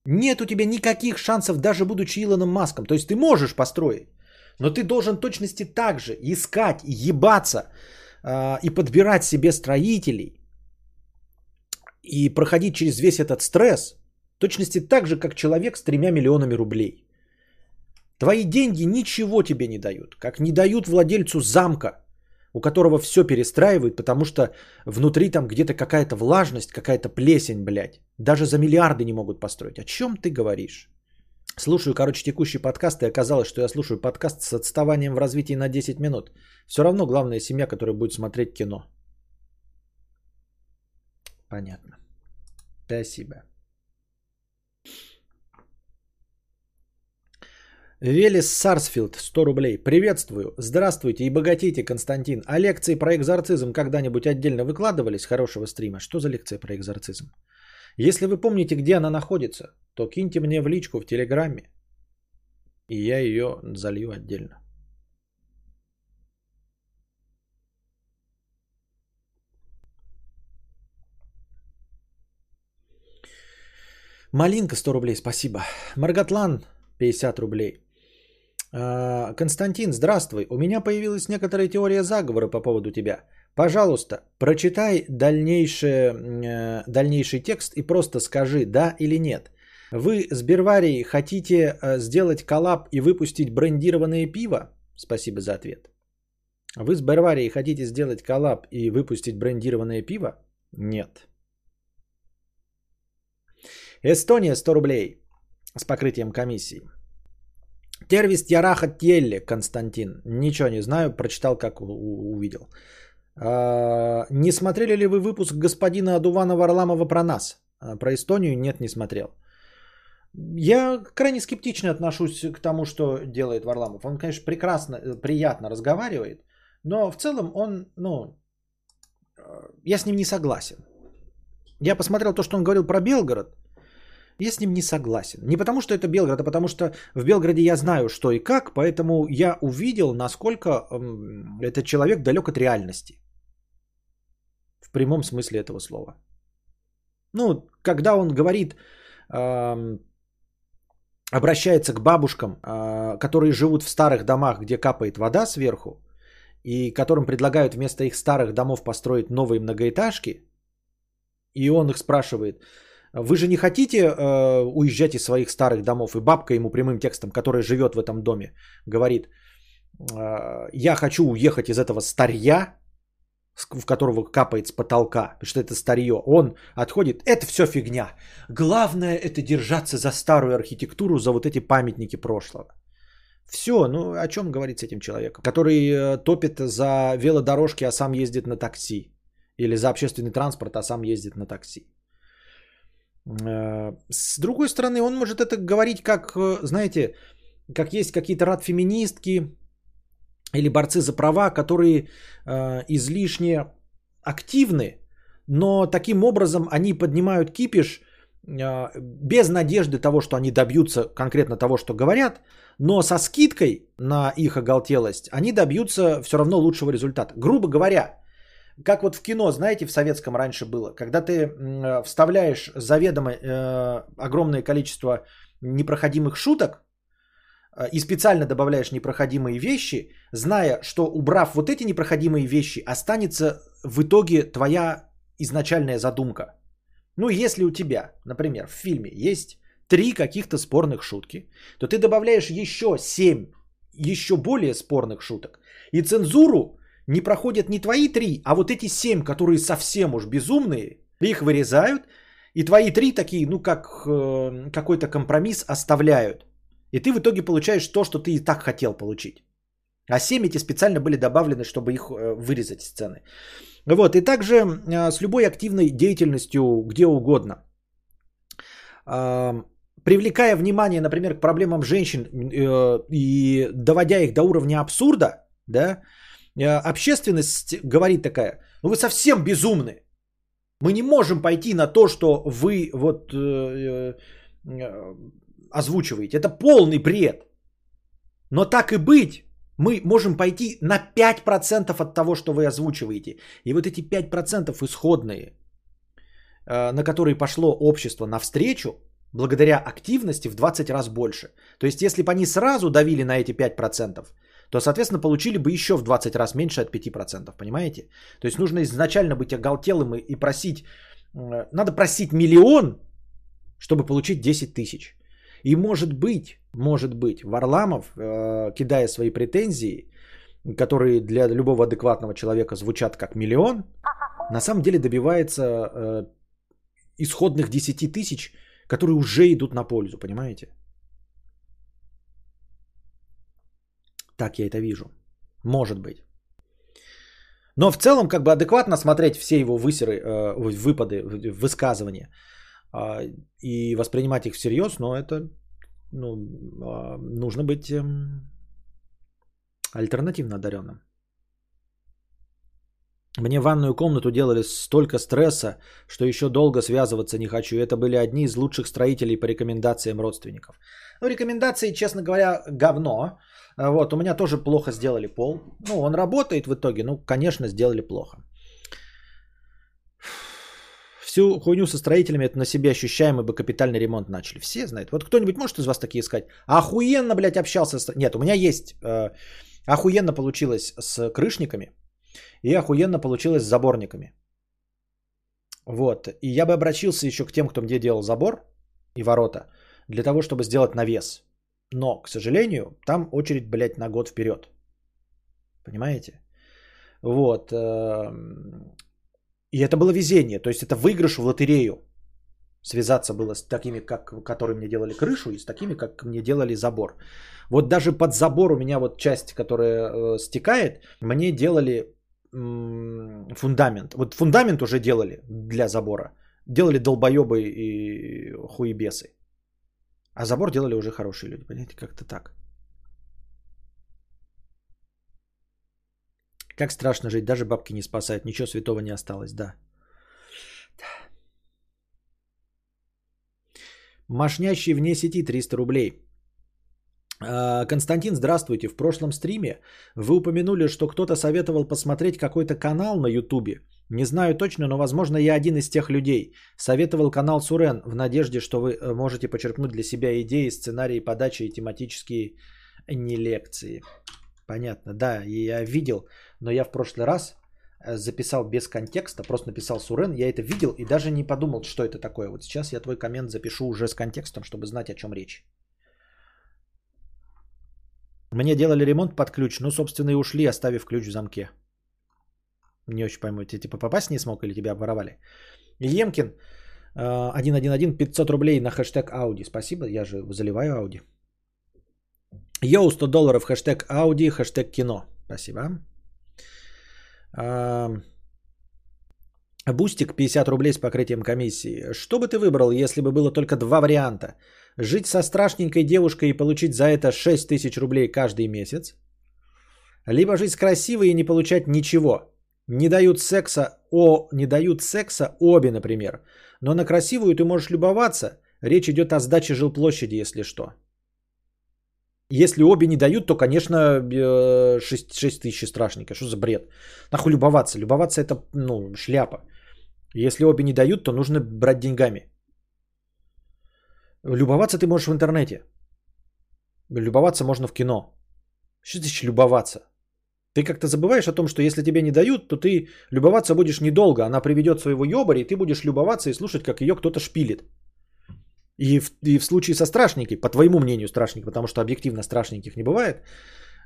A: Нет у тебя никаких шансов, даже будучи Илоном Маском. То есть ты можешь построить, но ты должен точности так же искать, ебаться э, и подбирать себе строителей и проходить через весь этот стресс, точности так же, как человек с тремя миллионами рублей. Твои деньги ничего тебе не дают, как не дают владельцу замка, у которого все перестраивают, потому что внутри там где-то какая-то влажность, какая-то плесень, блядь. Даже за миллиарды не могут построить. О чем ты говоришь? Слушаю, короче, текущий подкаст, и оказалось, что я слушаю подкаст с отставанием в развитии на 10 минут. Все равно главная семья, которая будет смотреть кино. Понятно. Спасибо. Велес Сарсфилд, 100 рублей. Приветствую. Здравствуйте и богатейте, Константин. А лекции про экзорцизм когда-нибудь отдельно выкладывались хорошего стрима? Что за лекция про экзорцизм? Если вы помните, где она находится, то киньте мне в личку в Телеграме, и я ее залью отдельно. Малинка 100 рублей, спасибо. Маргатлан 50 рублей. А, Константин, здравствуй. У меня появилась некоторая теория заговора по поводу тебя. Пожалуйста, прочитай дальнейшее, э, дальнейший текст и просто скажи да или нет. Вы с Берварией хотите э, сделать коллаб и выпустить брендированное пиво? Спасибо за ответ. Вы с Берварией хотите сделать коллаб и выпустить брендированное пиво? Нет. Эстония 100 рублей с покрытием комиссии. Tervist ja raha teile, Константин. Ничего не знаю, прочитал, как увидел. А, не смотрели ли вы выпуск господина Адувана Варламова про нас? А, Про Эстонию? Нет, не смотрел. Я крайне скептично отношусь к тому, что делает Варламов. Он, конечно, прекрасно, э, приятно разговаривает, но в целом он, ну, э, я с ним не согласен. Я посмотрел то, что он говорил про Белгород. Я с ним не согласен. Не потому, что это Белгород, а потому что в Белгороде я знаю, что и как, поэтому я увидел, насколько этот человек далек от реальности. В прямом смысле этого слова. Ну, когда он говорит, обращается к бабушкам, а, которые живут в старых домах, где капает вода сверху, и которым предлагают вместо их старых домов построить новые многоэтажки, и он их спрашивает, вы же не хотите э, уезжать из своих старых домов? И бабка ему прямым текстом, которая живет в этом доме, говорит, э, я хочу уехать из этого старья, в которого капает с потолка, потому что это старье. Он отходит, это все фигня. Главное это держаться за старую архитектуру, за вот эти памятники прошлого. Все, ну о чем говорить с этим человеком, который э, топит за велодорожки, а сам ездит на такси. Или за общественный транспорт, а сам ездит на такси. Э, с другой стороны, он может это говорить как, э, знаете, как есть какие-то рад-феминистки или борцы за права, которые э, излишне активны, но таким образом они поднимают кипиш без надежды того, что они добьются конкретно того, что говорят, но со скидкой на их оголтелость они добьются все равно лучшего результата. Грубо говоря, как вот в кино, знаете, в советском раньше было, когда ты э, вставляешь заведомо э, огромное количество непроходимых шуток э, и специально добавляешь непроходимые вещи, зная, что убрав вот эти непроходимые вещи, останется в итоге твоя изначальная задумка. Ну, если у тебя, например, в фильме есть три каких-то спорных шутки, то ты добавляешь еще семь еще более спорных шуток. И цензуру не проходят не твои три, а вот эти семь, которые совсем уж безумные, их вырезают, и твои три такие, ну как э, какой-то компромисс оставляют. И ты в итоге получаешь то, что ты и так хотел получить. А семь эти специально были добавлены, чтобы их э, вырезать сцены. Вот, и также э, с любой активной деятельностью где угодно. Э, привлекая внимание, например, к проблемам женщин э, и доводя их до уровня абсурда, да, Э, общественность говорит такая, ну вы совсем безумны. Мы не можем пойти на то, что вы вот э, э, озвучиваете. Это полный бред. Но так и быть, мы можем пойти на 5% от того, что вы озвучиваете. И вот эти 5% исходные, э, на которые пошло общество навстречу, благодаря активности в 20 раз больше. То есть, если бы они сразу давили на эти 5%, то, соответственно, получили бы еще в 20 раз меньше от 5%, понимаете? То есть нужно изначально быть оголтелым и просить, э, надо просить миллион, чтобы получить 10 тысяч. И может быть, может быть, Варламов, э, кидая свои претензии, которые для любого адекватного человека звучат как миллион, на самом деле добивается э, исходных 10 тысяч, которые уже идут на пользу, понимаете? Так я это вижу. Может быть. Но в целом, как бы адекватно смотреть все его высеры, э, выпады, высказывания э, и воспринимать их всерьез, но это ну, э, нужно быть э, альтернативно одаренным. Мне ванную комнату делали столько стресса, что еще долго связываться не хочу. Это были одни из лучших строителей по рекомендациям родственников. Ну, рекомендации, честно говоря, говно. А вот, у меня тоже плохо сделали пол. Ну, он работает в итоге, ну, конечно, сделали плохо. Всю хуйню со строителями это на себе ощущаем, бы капитальный ремонт начали. Все знают. Вот кто-нибудь может из вас такие искать? Охуенно, блядь, общался с... Нет, у меня есть... Э, охуенно получилось с крышниками. И охуенно получилось с заборниками. Вот. И я бы обратился еще к тем, кто мне делал забор и ворота, для того, чтобы сделать навес. Но, к сожалению, там очередь, блядь, на год вперед. Понимаете? Вот. Эм, и это было везение. То есть это выигрыш в лотерею. Связаться было с такими, как, которые мне делали крышу, и с такими, как мне делали забор. Вот даже под забор у меня вот часть, которая э, стекает, мне делали фундамент. Вот фундамент уже делали для забора. Делали долбоебы и хуебесы. А забор делали уже хорошие люди, понимаете, как-то так. Как страшно жить, даже бабки не спасают, ничего святого не осталось, да. Машнящий вне сети 300 рублей. А, Константин, здравствуйте. В прошлом стриме вы упомянули, что кто-то советовал посмотреть какой-то канал на Ютубе, Не знаю точно, но возможно я один из тех людей. Советовал канал Сурен в надежде, что вы э, можете почерпнуть для себя идеи, сценарии подачи и тематические не лекции. Понятно, да, я видел, но я в прошлый раз э, записал без контекста, просто написал Сурен, я это видел и даже не подумал, что это такое. Вот сейчас я твой коммент запишу уже с контекстом, чтобы знать, о чем речь. Мне делали ремонт под ключ, ну, собственно, и ушли, оставив ключ в замке. Не очень пойму, ты типа попасть не смог или тебя обворовали? Емкин, 111, э, 500 рублей на хэштег Ауди. Спасибо, я же заливаю Ауди. Йоу, 100 долларов, хэштег Ауди, хэштег кино. Спасибо. Бустик 50 рублей с покрытием комиссии. Что бы ты выбрал, если бы было только два варианта? Жить со страшненькой девушкой и получить за это 6 тысяч рублей каждый месяц? Либо жить с красивой и не получать ничего? Не дают секса, о, не дают секса обе, например. Но на красивую ты можешь любоваться. Речь идет о сдаче жилплощади, если что. Если обе не дают, то, конечно, 6, 6 тысяч страшненько. Что за бред? Нахуй любоваться? Любоваться это, ну, шляпа. Если обе не дают, то нужно брать деньгами. Любоваться ты можешь в интернете. Любоваться можно в кино. Что значит любоваться? Ты как-то забываешь о том, что если тебе не дают, то ты любоваться будешь недолго. Она приведет своего ёбаря, и ты будешь любоваться и слушать, как ее кто-то шпилит. И в, и в случае со страшненькой, по твоему мнению страшненькой, потому что объективно страшненьких не бывает,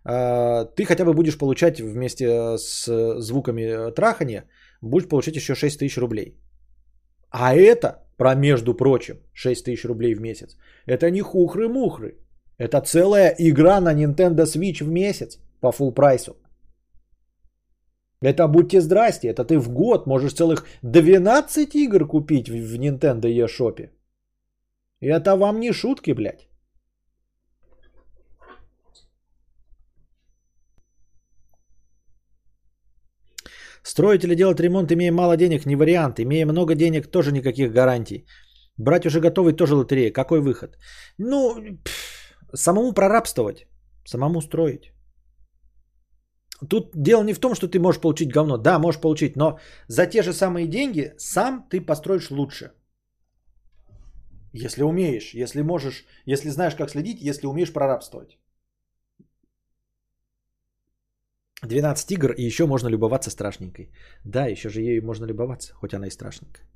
A: а, ты хотя бы будешь получать вместе с звуками трахания, будешь получать еще 6 тысяч рублей. А это, про между прочим, 6 тысяч рублей в месяц, это не хухры-мухры. Это целая игра на Nintendo Switch в месяц по full прайсу. Это будьте здрасте, это ты в год можешь целых 12 игр купить в Nintendo eShop. Это вам не шутки, блядь. Строить или делать ремонт, имея мало денег, не вариант. Имея много денег, тоже никаких гарантий. Брать уже готовый, тоже лотерея. Какой выход? Ну, пфф, самому прорабствовать, самому строить. Тут дело не в том, что ты можешь получить говно. Да, можешь получить, но за те же самые деньги сам ты построишь лучше. Если умеешь, если можешь, если знаешь, как следить, если умеешь прорабствовать. 12 игр, и еще можно любоваться страшненькой. Да, еще же ей можно любоваться, хоть она и страшненькая.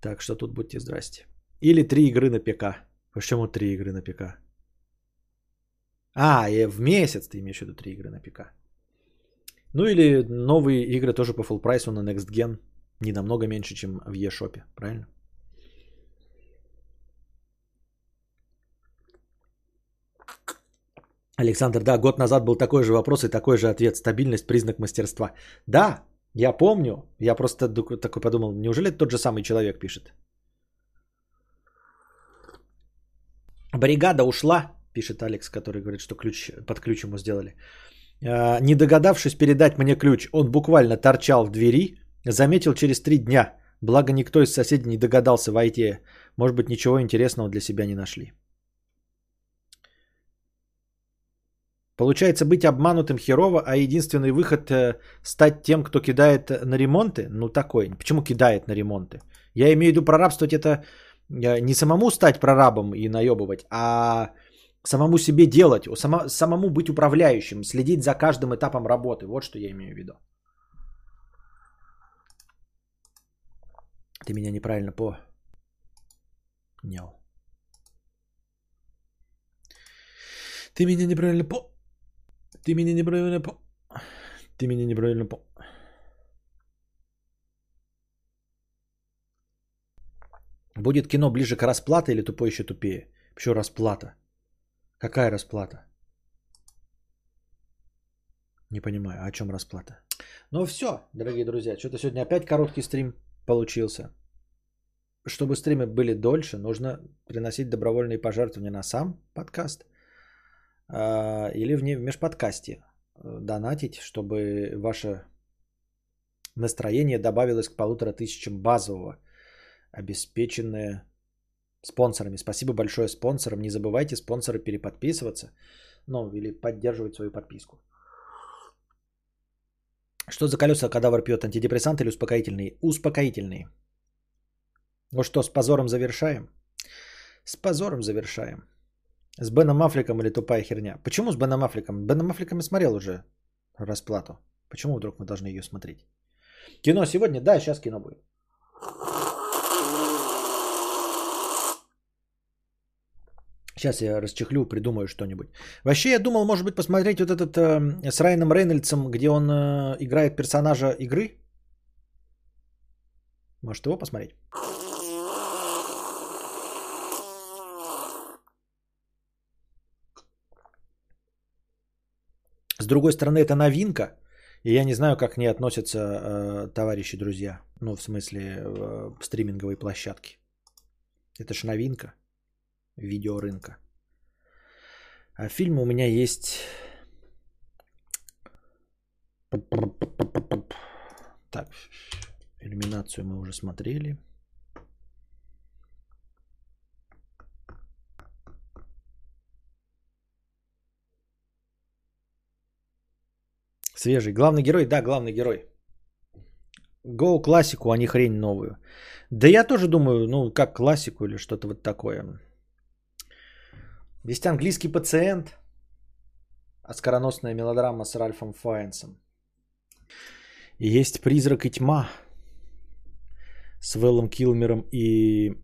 A: Так что тут будьте здрасте. Или три игры на ПК. Почему три игры на ПК? А, и в месяц ты имеешь в виду три игры на ПК. Ну или новые игры тоже по full прайсу на Next Gen. Не намного меньше, чем в eShop, правильно? Александр, да, год назад был такой же вопрос и такой же ответ. Стабильность – признак мастерства. Да, я помню. Я просто такой подумал, неужели тот же самый человек пишет? Бригада ушла, пишет Алекс, который говорит, что ключ, под ключ ему сделали. А, не догадавшись передать мне ключ, он буквально торчал в двери, заметил через три дня. Благо никто из соседей не догадался войти. Может быть, ничего интересного для себя не нашли. Получается быть обманутым херово, а единственный выход э, стать тем, кто кидает на ремонты, ну такой. Почему кидает на ремонты? Я имею в виду прорабствовать это э, не самому стать прорабом и наебывать, а самому себе делать, само, самому быть управляющим, следить за каждым этапом работы. Вот что я имею в виду. Ты меня неправильно по... Нял. Ты меня неправильно по... Ты меня неправильно по... Ты меня неправильно по... Будет кино ближе к расплате или тупой еще тупее? Почему расплата? Какая расплата? Не понимаю, о чем расплата? Ну все, дорогие друзья, что-то сегодня опять короткий стрим получился. Чтобы стримы были дольше, нужно приносить добровольные пожертвования на сам подкаст – а, или в межподкасте э, донатить, чтобы ваше настроение добавилось к полутора тысячам базового, обеспеченное спонсорами. Спасибо большое спонсорам. Не забывайте спонсоры переподписываться, ну или поддерживать свою подписку. Что за колеса кадавр пьет? Антидепрессант или успокоительный? Успокоительный. Ну что, с позором завершаем? С позором завершаем. С Беном Аффлеком или тупая херня? Почему с Беном Аффлеком? Беном Аффлеком я смотрел уже расплату. Почему вдруг мы должны ее смотреть? Кино сегодня? Да, сейчас кино будет. Сейчас я расчехлю, придумаю что-нибудь. Вообще я думал, может быть, посмотреть вот этот э, с Райаном Рейнольдсом, где он э, играет персонажа игры. Может его посмотреть? С другой стороны, это новинка, и я не знаю, как к ней относятся э, товарищи, друзья. Ну, в смысле, э, стриминговой площадки. Это ж новинка видеорынка. А фильмы у меня есть... Так, иллюминацию мы уже смотрели. Свежий. Главный герой? Да, главный герой. Go классику, а не хрень новую. Да я тоже думаю, ну, как классику или что-то вот такое. Есть английский пациент. Оскароносная мелодрама с Ральфом Файнсом. Есть призрак и тьма с Вэллом Килмером и...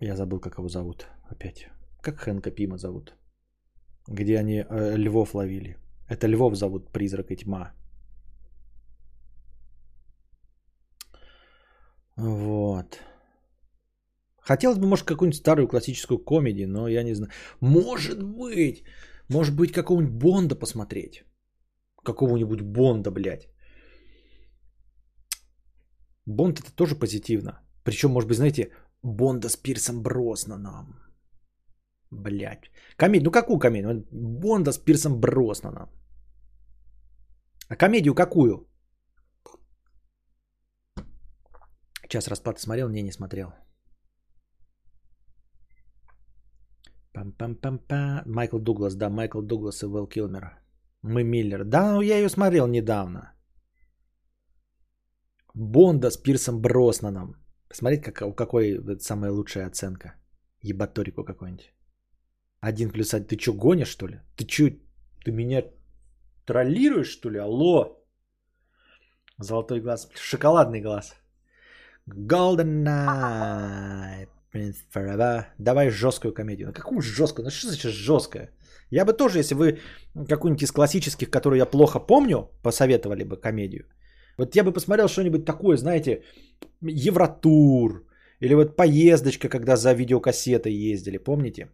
A: Я забыл, как его зовут опять. Как Хэнка Пима зовут? Где они э, львов ловили. Это львов зовут призрак и тьма. Вот. Хотелось бы, может, какую-нибудь старую классическую комедию, но я не знаю. Может быть, может быть, какого-нибудь Бонда посмотреть. Какого-нибудь Бонда, блядь. Бонд это тоже позитивно. Причем, может быть, знаете, Бонда с Пирсом Броснаном. Блядь. Комедию, ну какую комедию? Бонда с Пирсом Броснаном. А комедию какую? Час расплаты смотрел? Не, не смотрел. Пам-пам-пам-пам. Майкл Дуглас, да, Майкл Дуглас и Вэл Килмер. Мы Миллер. Да, ну я ее смотрел недавно. Бонда с Пирсом Броснаном. Посмотрите, как, у какой самая лучшая оценка. Ебаторику какой-нибудь. Один плюс один. Ты что, гонишь, что ли? Ты что, ты меня троллируешь, что ли? Алло. Золотой глаз. Шоколадный глаз. Golden Night. Forever. Давай жесткую комедию. Ну какую жесткую? Ну что значит жесткая? Я бы тоже, если вы какую-нибудь из классических, которую я плохо помню, посоветовали бы комедию. Вот я бы посмотрел что-нибудь такое, знаете, Евротур. Или вот поездочка, когда за видеокассетой ездили, помните?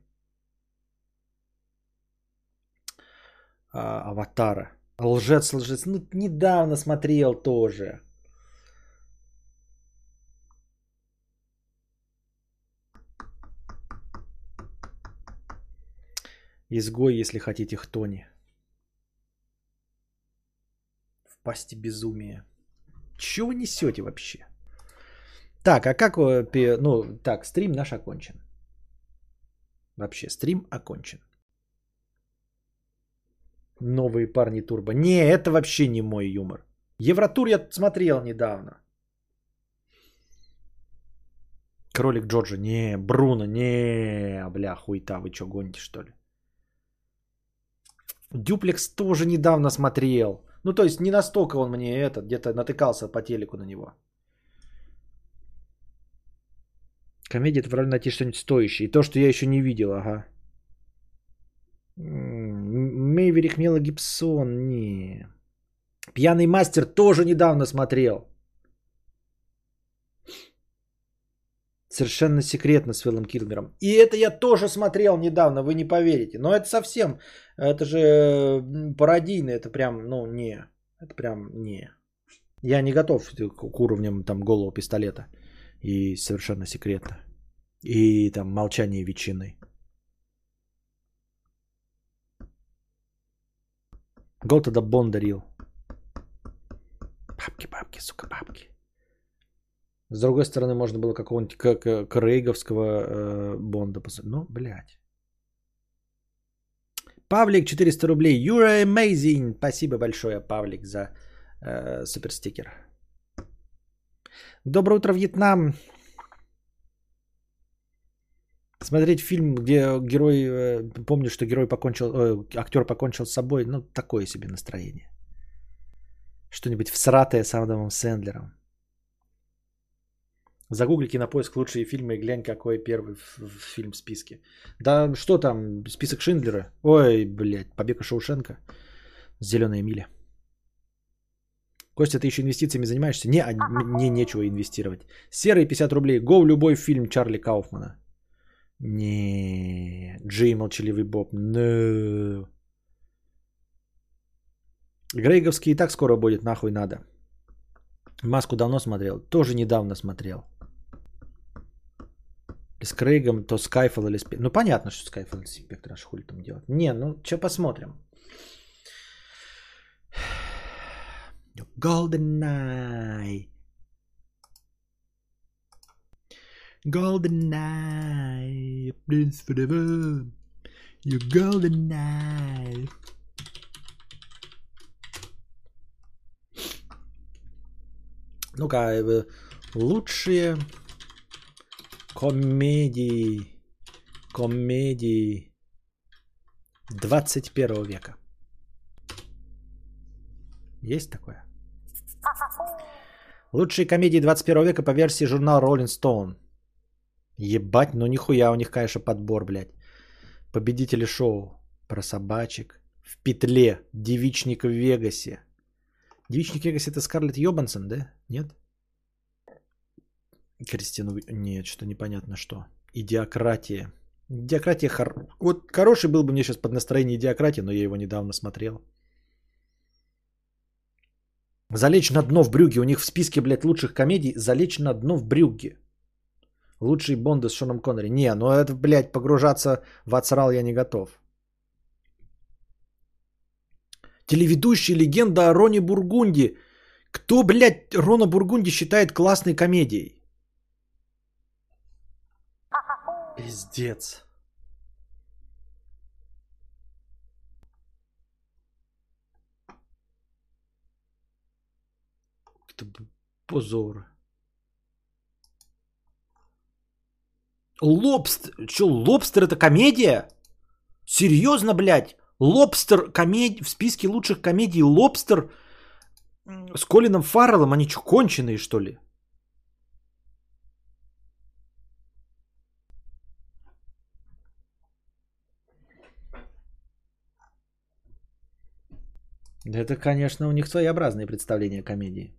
A: А, аватара. Лжец, лжец. Ну, недавно смотрел тоже. Изгой, если хотите, хтони. В пасти безумия. Чего вы несете вообще? Так, а как... Ну, так, стрим наш окончен. Вообще, стрим окончен. Новые парни турбо. Не, это вообще не мой юмор. Евротур я смотрел недавно. Кролик Джорджа. Не, Бруно. Не, бля, хуйта. Вы что, гоните что ли? Дюплекс тоже недавно смотрел. Ну, то есть не настолько он мне этот, где-то натыкался по телеку на него. Комедия, это правильно найти что-нибудь стоящее. И то, что я еще не видел, ага. Мейверик Мела Гибсон, не. Пьяный мастер тоже недавно смотрел. Совершенно секретно с Филом Килмером. И это я тоже смотрел недавно, вы не поверите. Но это совсем, это же пародийно, это прям, ну, не. Это прям не. Я не готов к уровням там голого пистолета. И совершенно секретно. И там молчание ветчины. Гол тогда Бон дарил. Бабки, бабки, сука, бабки. С другой стороны, можно было какого-нибудь Крейговского э, Бонда посмотреть. Ну, блядь. Павлик, 400 рублей. You're amazing. Спасибо большое, Павлик, за э, суперстикер. Доброе утро, Вьетнам. Смотреть фильм, где герой, э, помню, что герой покончил, э, актер покончил с собой, ну, такое себе настроение. Что-нибудь всратое с Адамом Сэндлером. Загугли кинопоиск лучшие фильмы и глянь, какой первый фильм в списке. Да что там, список Шиндлера? Ой, блядь, Побег из Шоушенка. Зеленая миля. Костя, ты еще инвестициями занимаешься? Не, а, мне нечего инвестировать. Серый 50 рублей. Го любой фильм Чарли Кауфмана. Не, Джей Молчаливый Боб. No. Грейговский и так скоро будет, нахуй надо. Маску давно смотрел. Тоже недавно смотрел. С Крейгом, то Скайфол или Спектр. Ну, понятно, что Скайфол или Спектр, аж хули там делать. Не, ну, что посмотрим. Golden Eye. Golden Eye. Prince forever. Your golden eye. Ну-ка, э, лучшие комедии, комедии 21 века. Есть такое? Лучшие комедии 21 века по версии журнала Rolling Stone. Ебать, ну нихуя у них, конечно, подбор, блядь. Победители шоу про собачек. В петле. Девичник в Вегасе. Девичник в Вегасе это Скарлетт Йобансон, да? Нет? Кристину... Нет, что непонятно что. Идиократия. Идиократия... Хор... Вот хороший был бы мне сейчас под настроение идиократия, но я его недавно смотрел. Залечь на дно в брюге. У них в списке, блядь, лучших комедий залечь на дно в брюге. Лучший Бонды с Шоном Коннери. Не, ну это, блядь, погружаться в отсрал я не готов. Телеведущий легенда о Роне Бургунди. Кто, блядь, Рона Бургунди считает классной комедией? Пиздец. Это позор. Лобстер. Че, лобстер это комедия? Серьезно, блядь? Лобстер комедия в списке лучших комедий Лобстер с Колином Фарреллом. Они что, конченые, что ли? Это, конечно, у них своеобразные представления о комедии.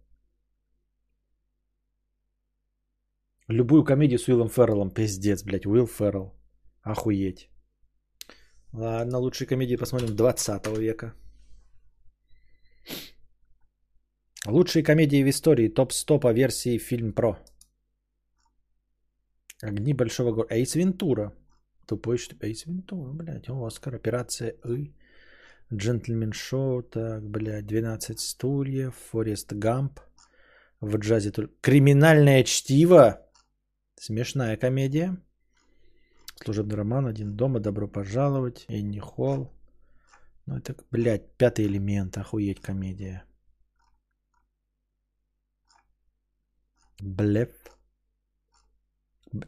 A: Любую комедию с Уиллом Ферреллом, пиздец, блядь, Уилл Феррелл. Охуеть. Ладно, лучшие комедии посмотрим 20 века. Лучшие комедии в истории. Топ-100 по версии Фильм Про. Огни Большого города. Эйс Вентура. Тупой что Эйс Вентура, блядь. Оскар. Операция И. Джентльмен Шоу, так, блядь, 12 стульев, Форест Гамп, в джазе только... Криминальное чтиво, смешная комедия, служебный роман, один дома, добро пожаловать, Энни Холл, ну это, блядь, пятый элемент, охуеть комедия. Блеф.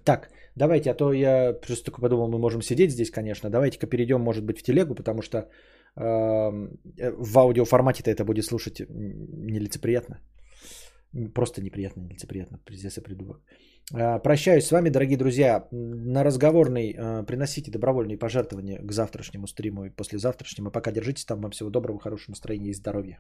A: Так, давайте, а то я просто только подумал, мы можем сидеть здесь, конечно. Давайте-ка перейдем, может быть, в телегу, потому что в аудиоформате-то это будет слушать нелицеприятно. Просто неприятно, нелицеприятно, пиздец и придурок. Э, прощаюсь с вами, дорогие друзья. На разговорный э, приносите добровольные пожертвования к завтрашнему стриму и послезавтрашнему. А пока держитесь там. Вам всего доброго, хорошего настроения и здоровья.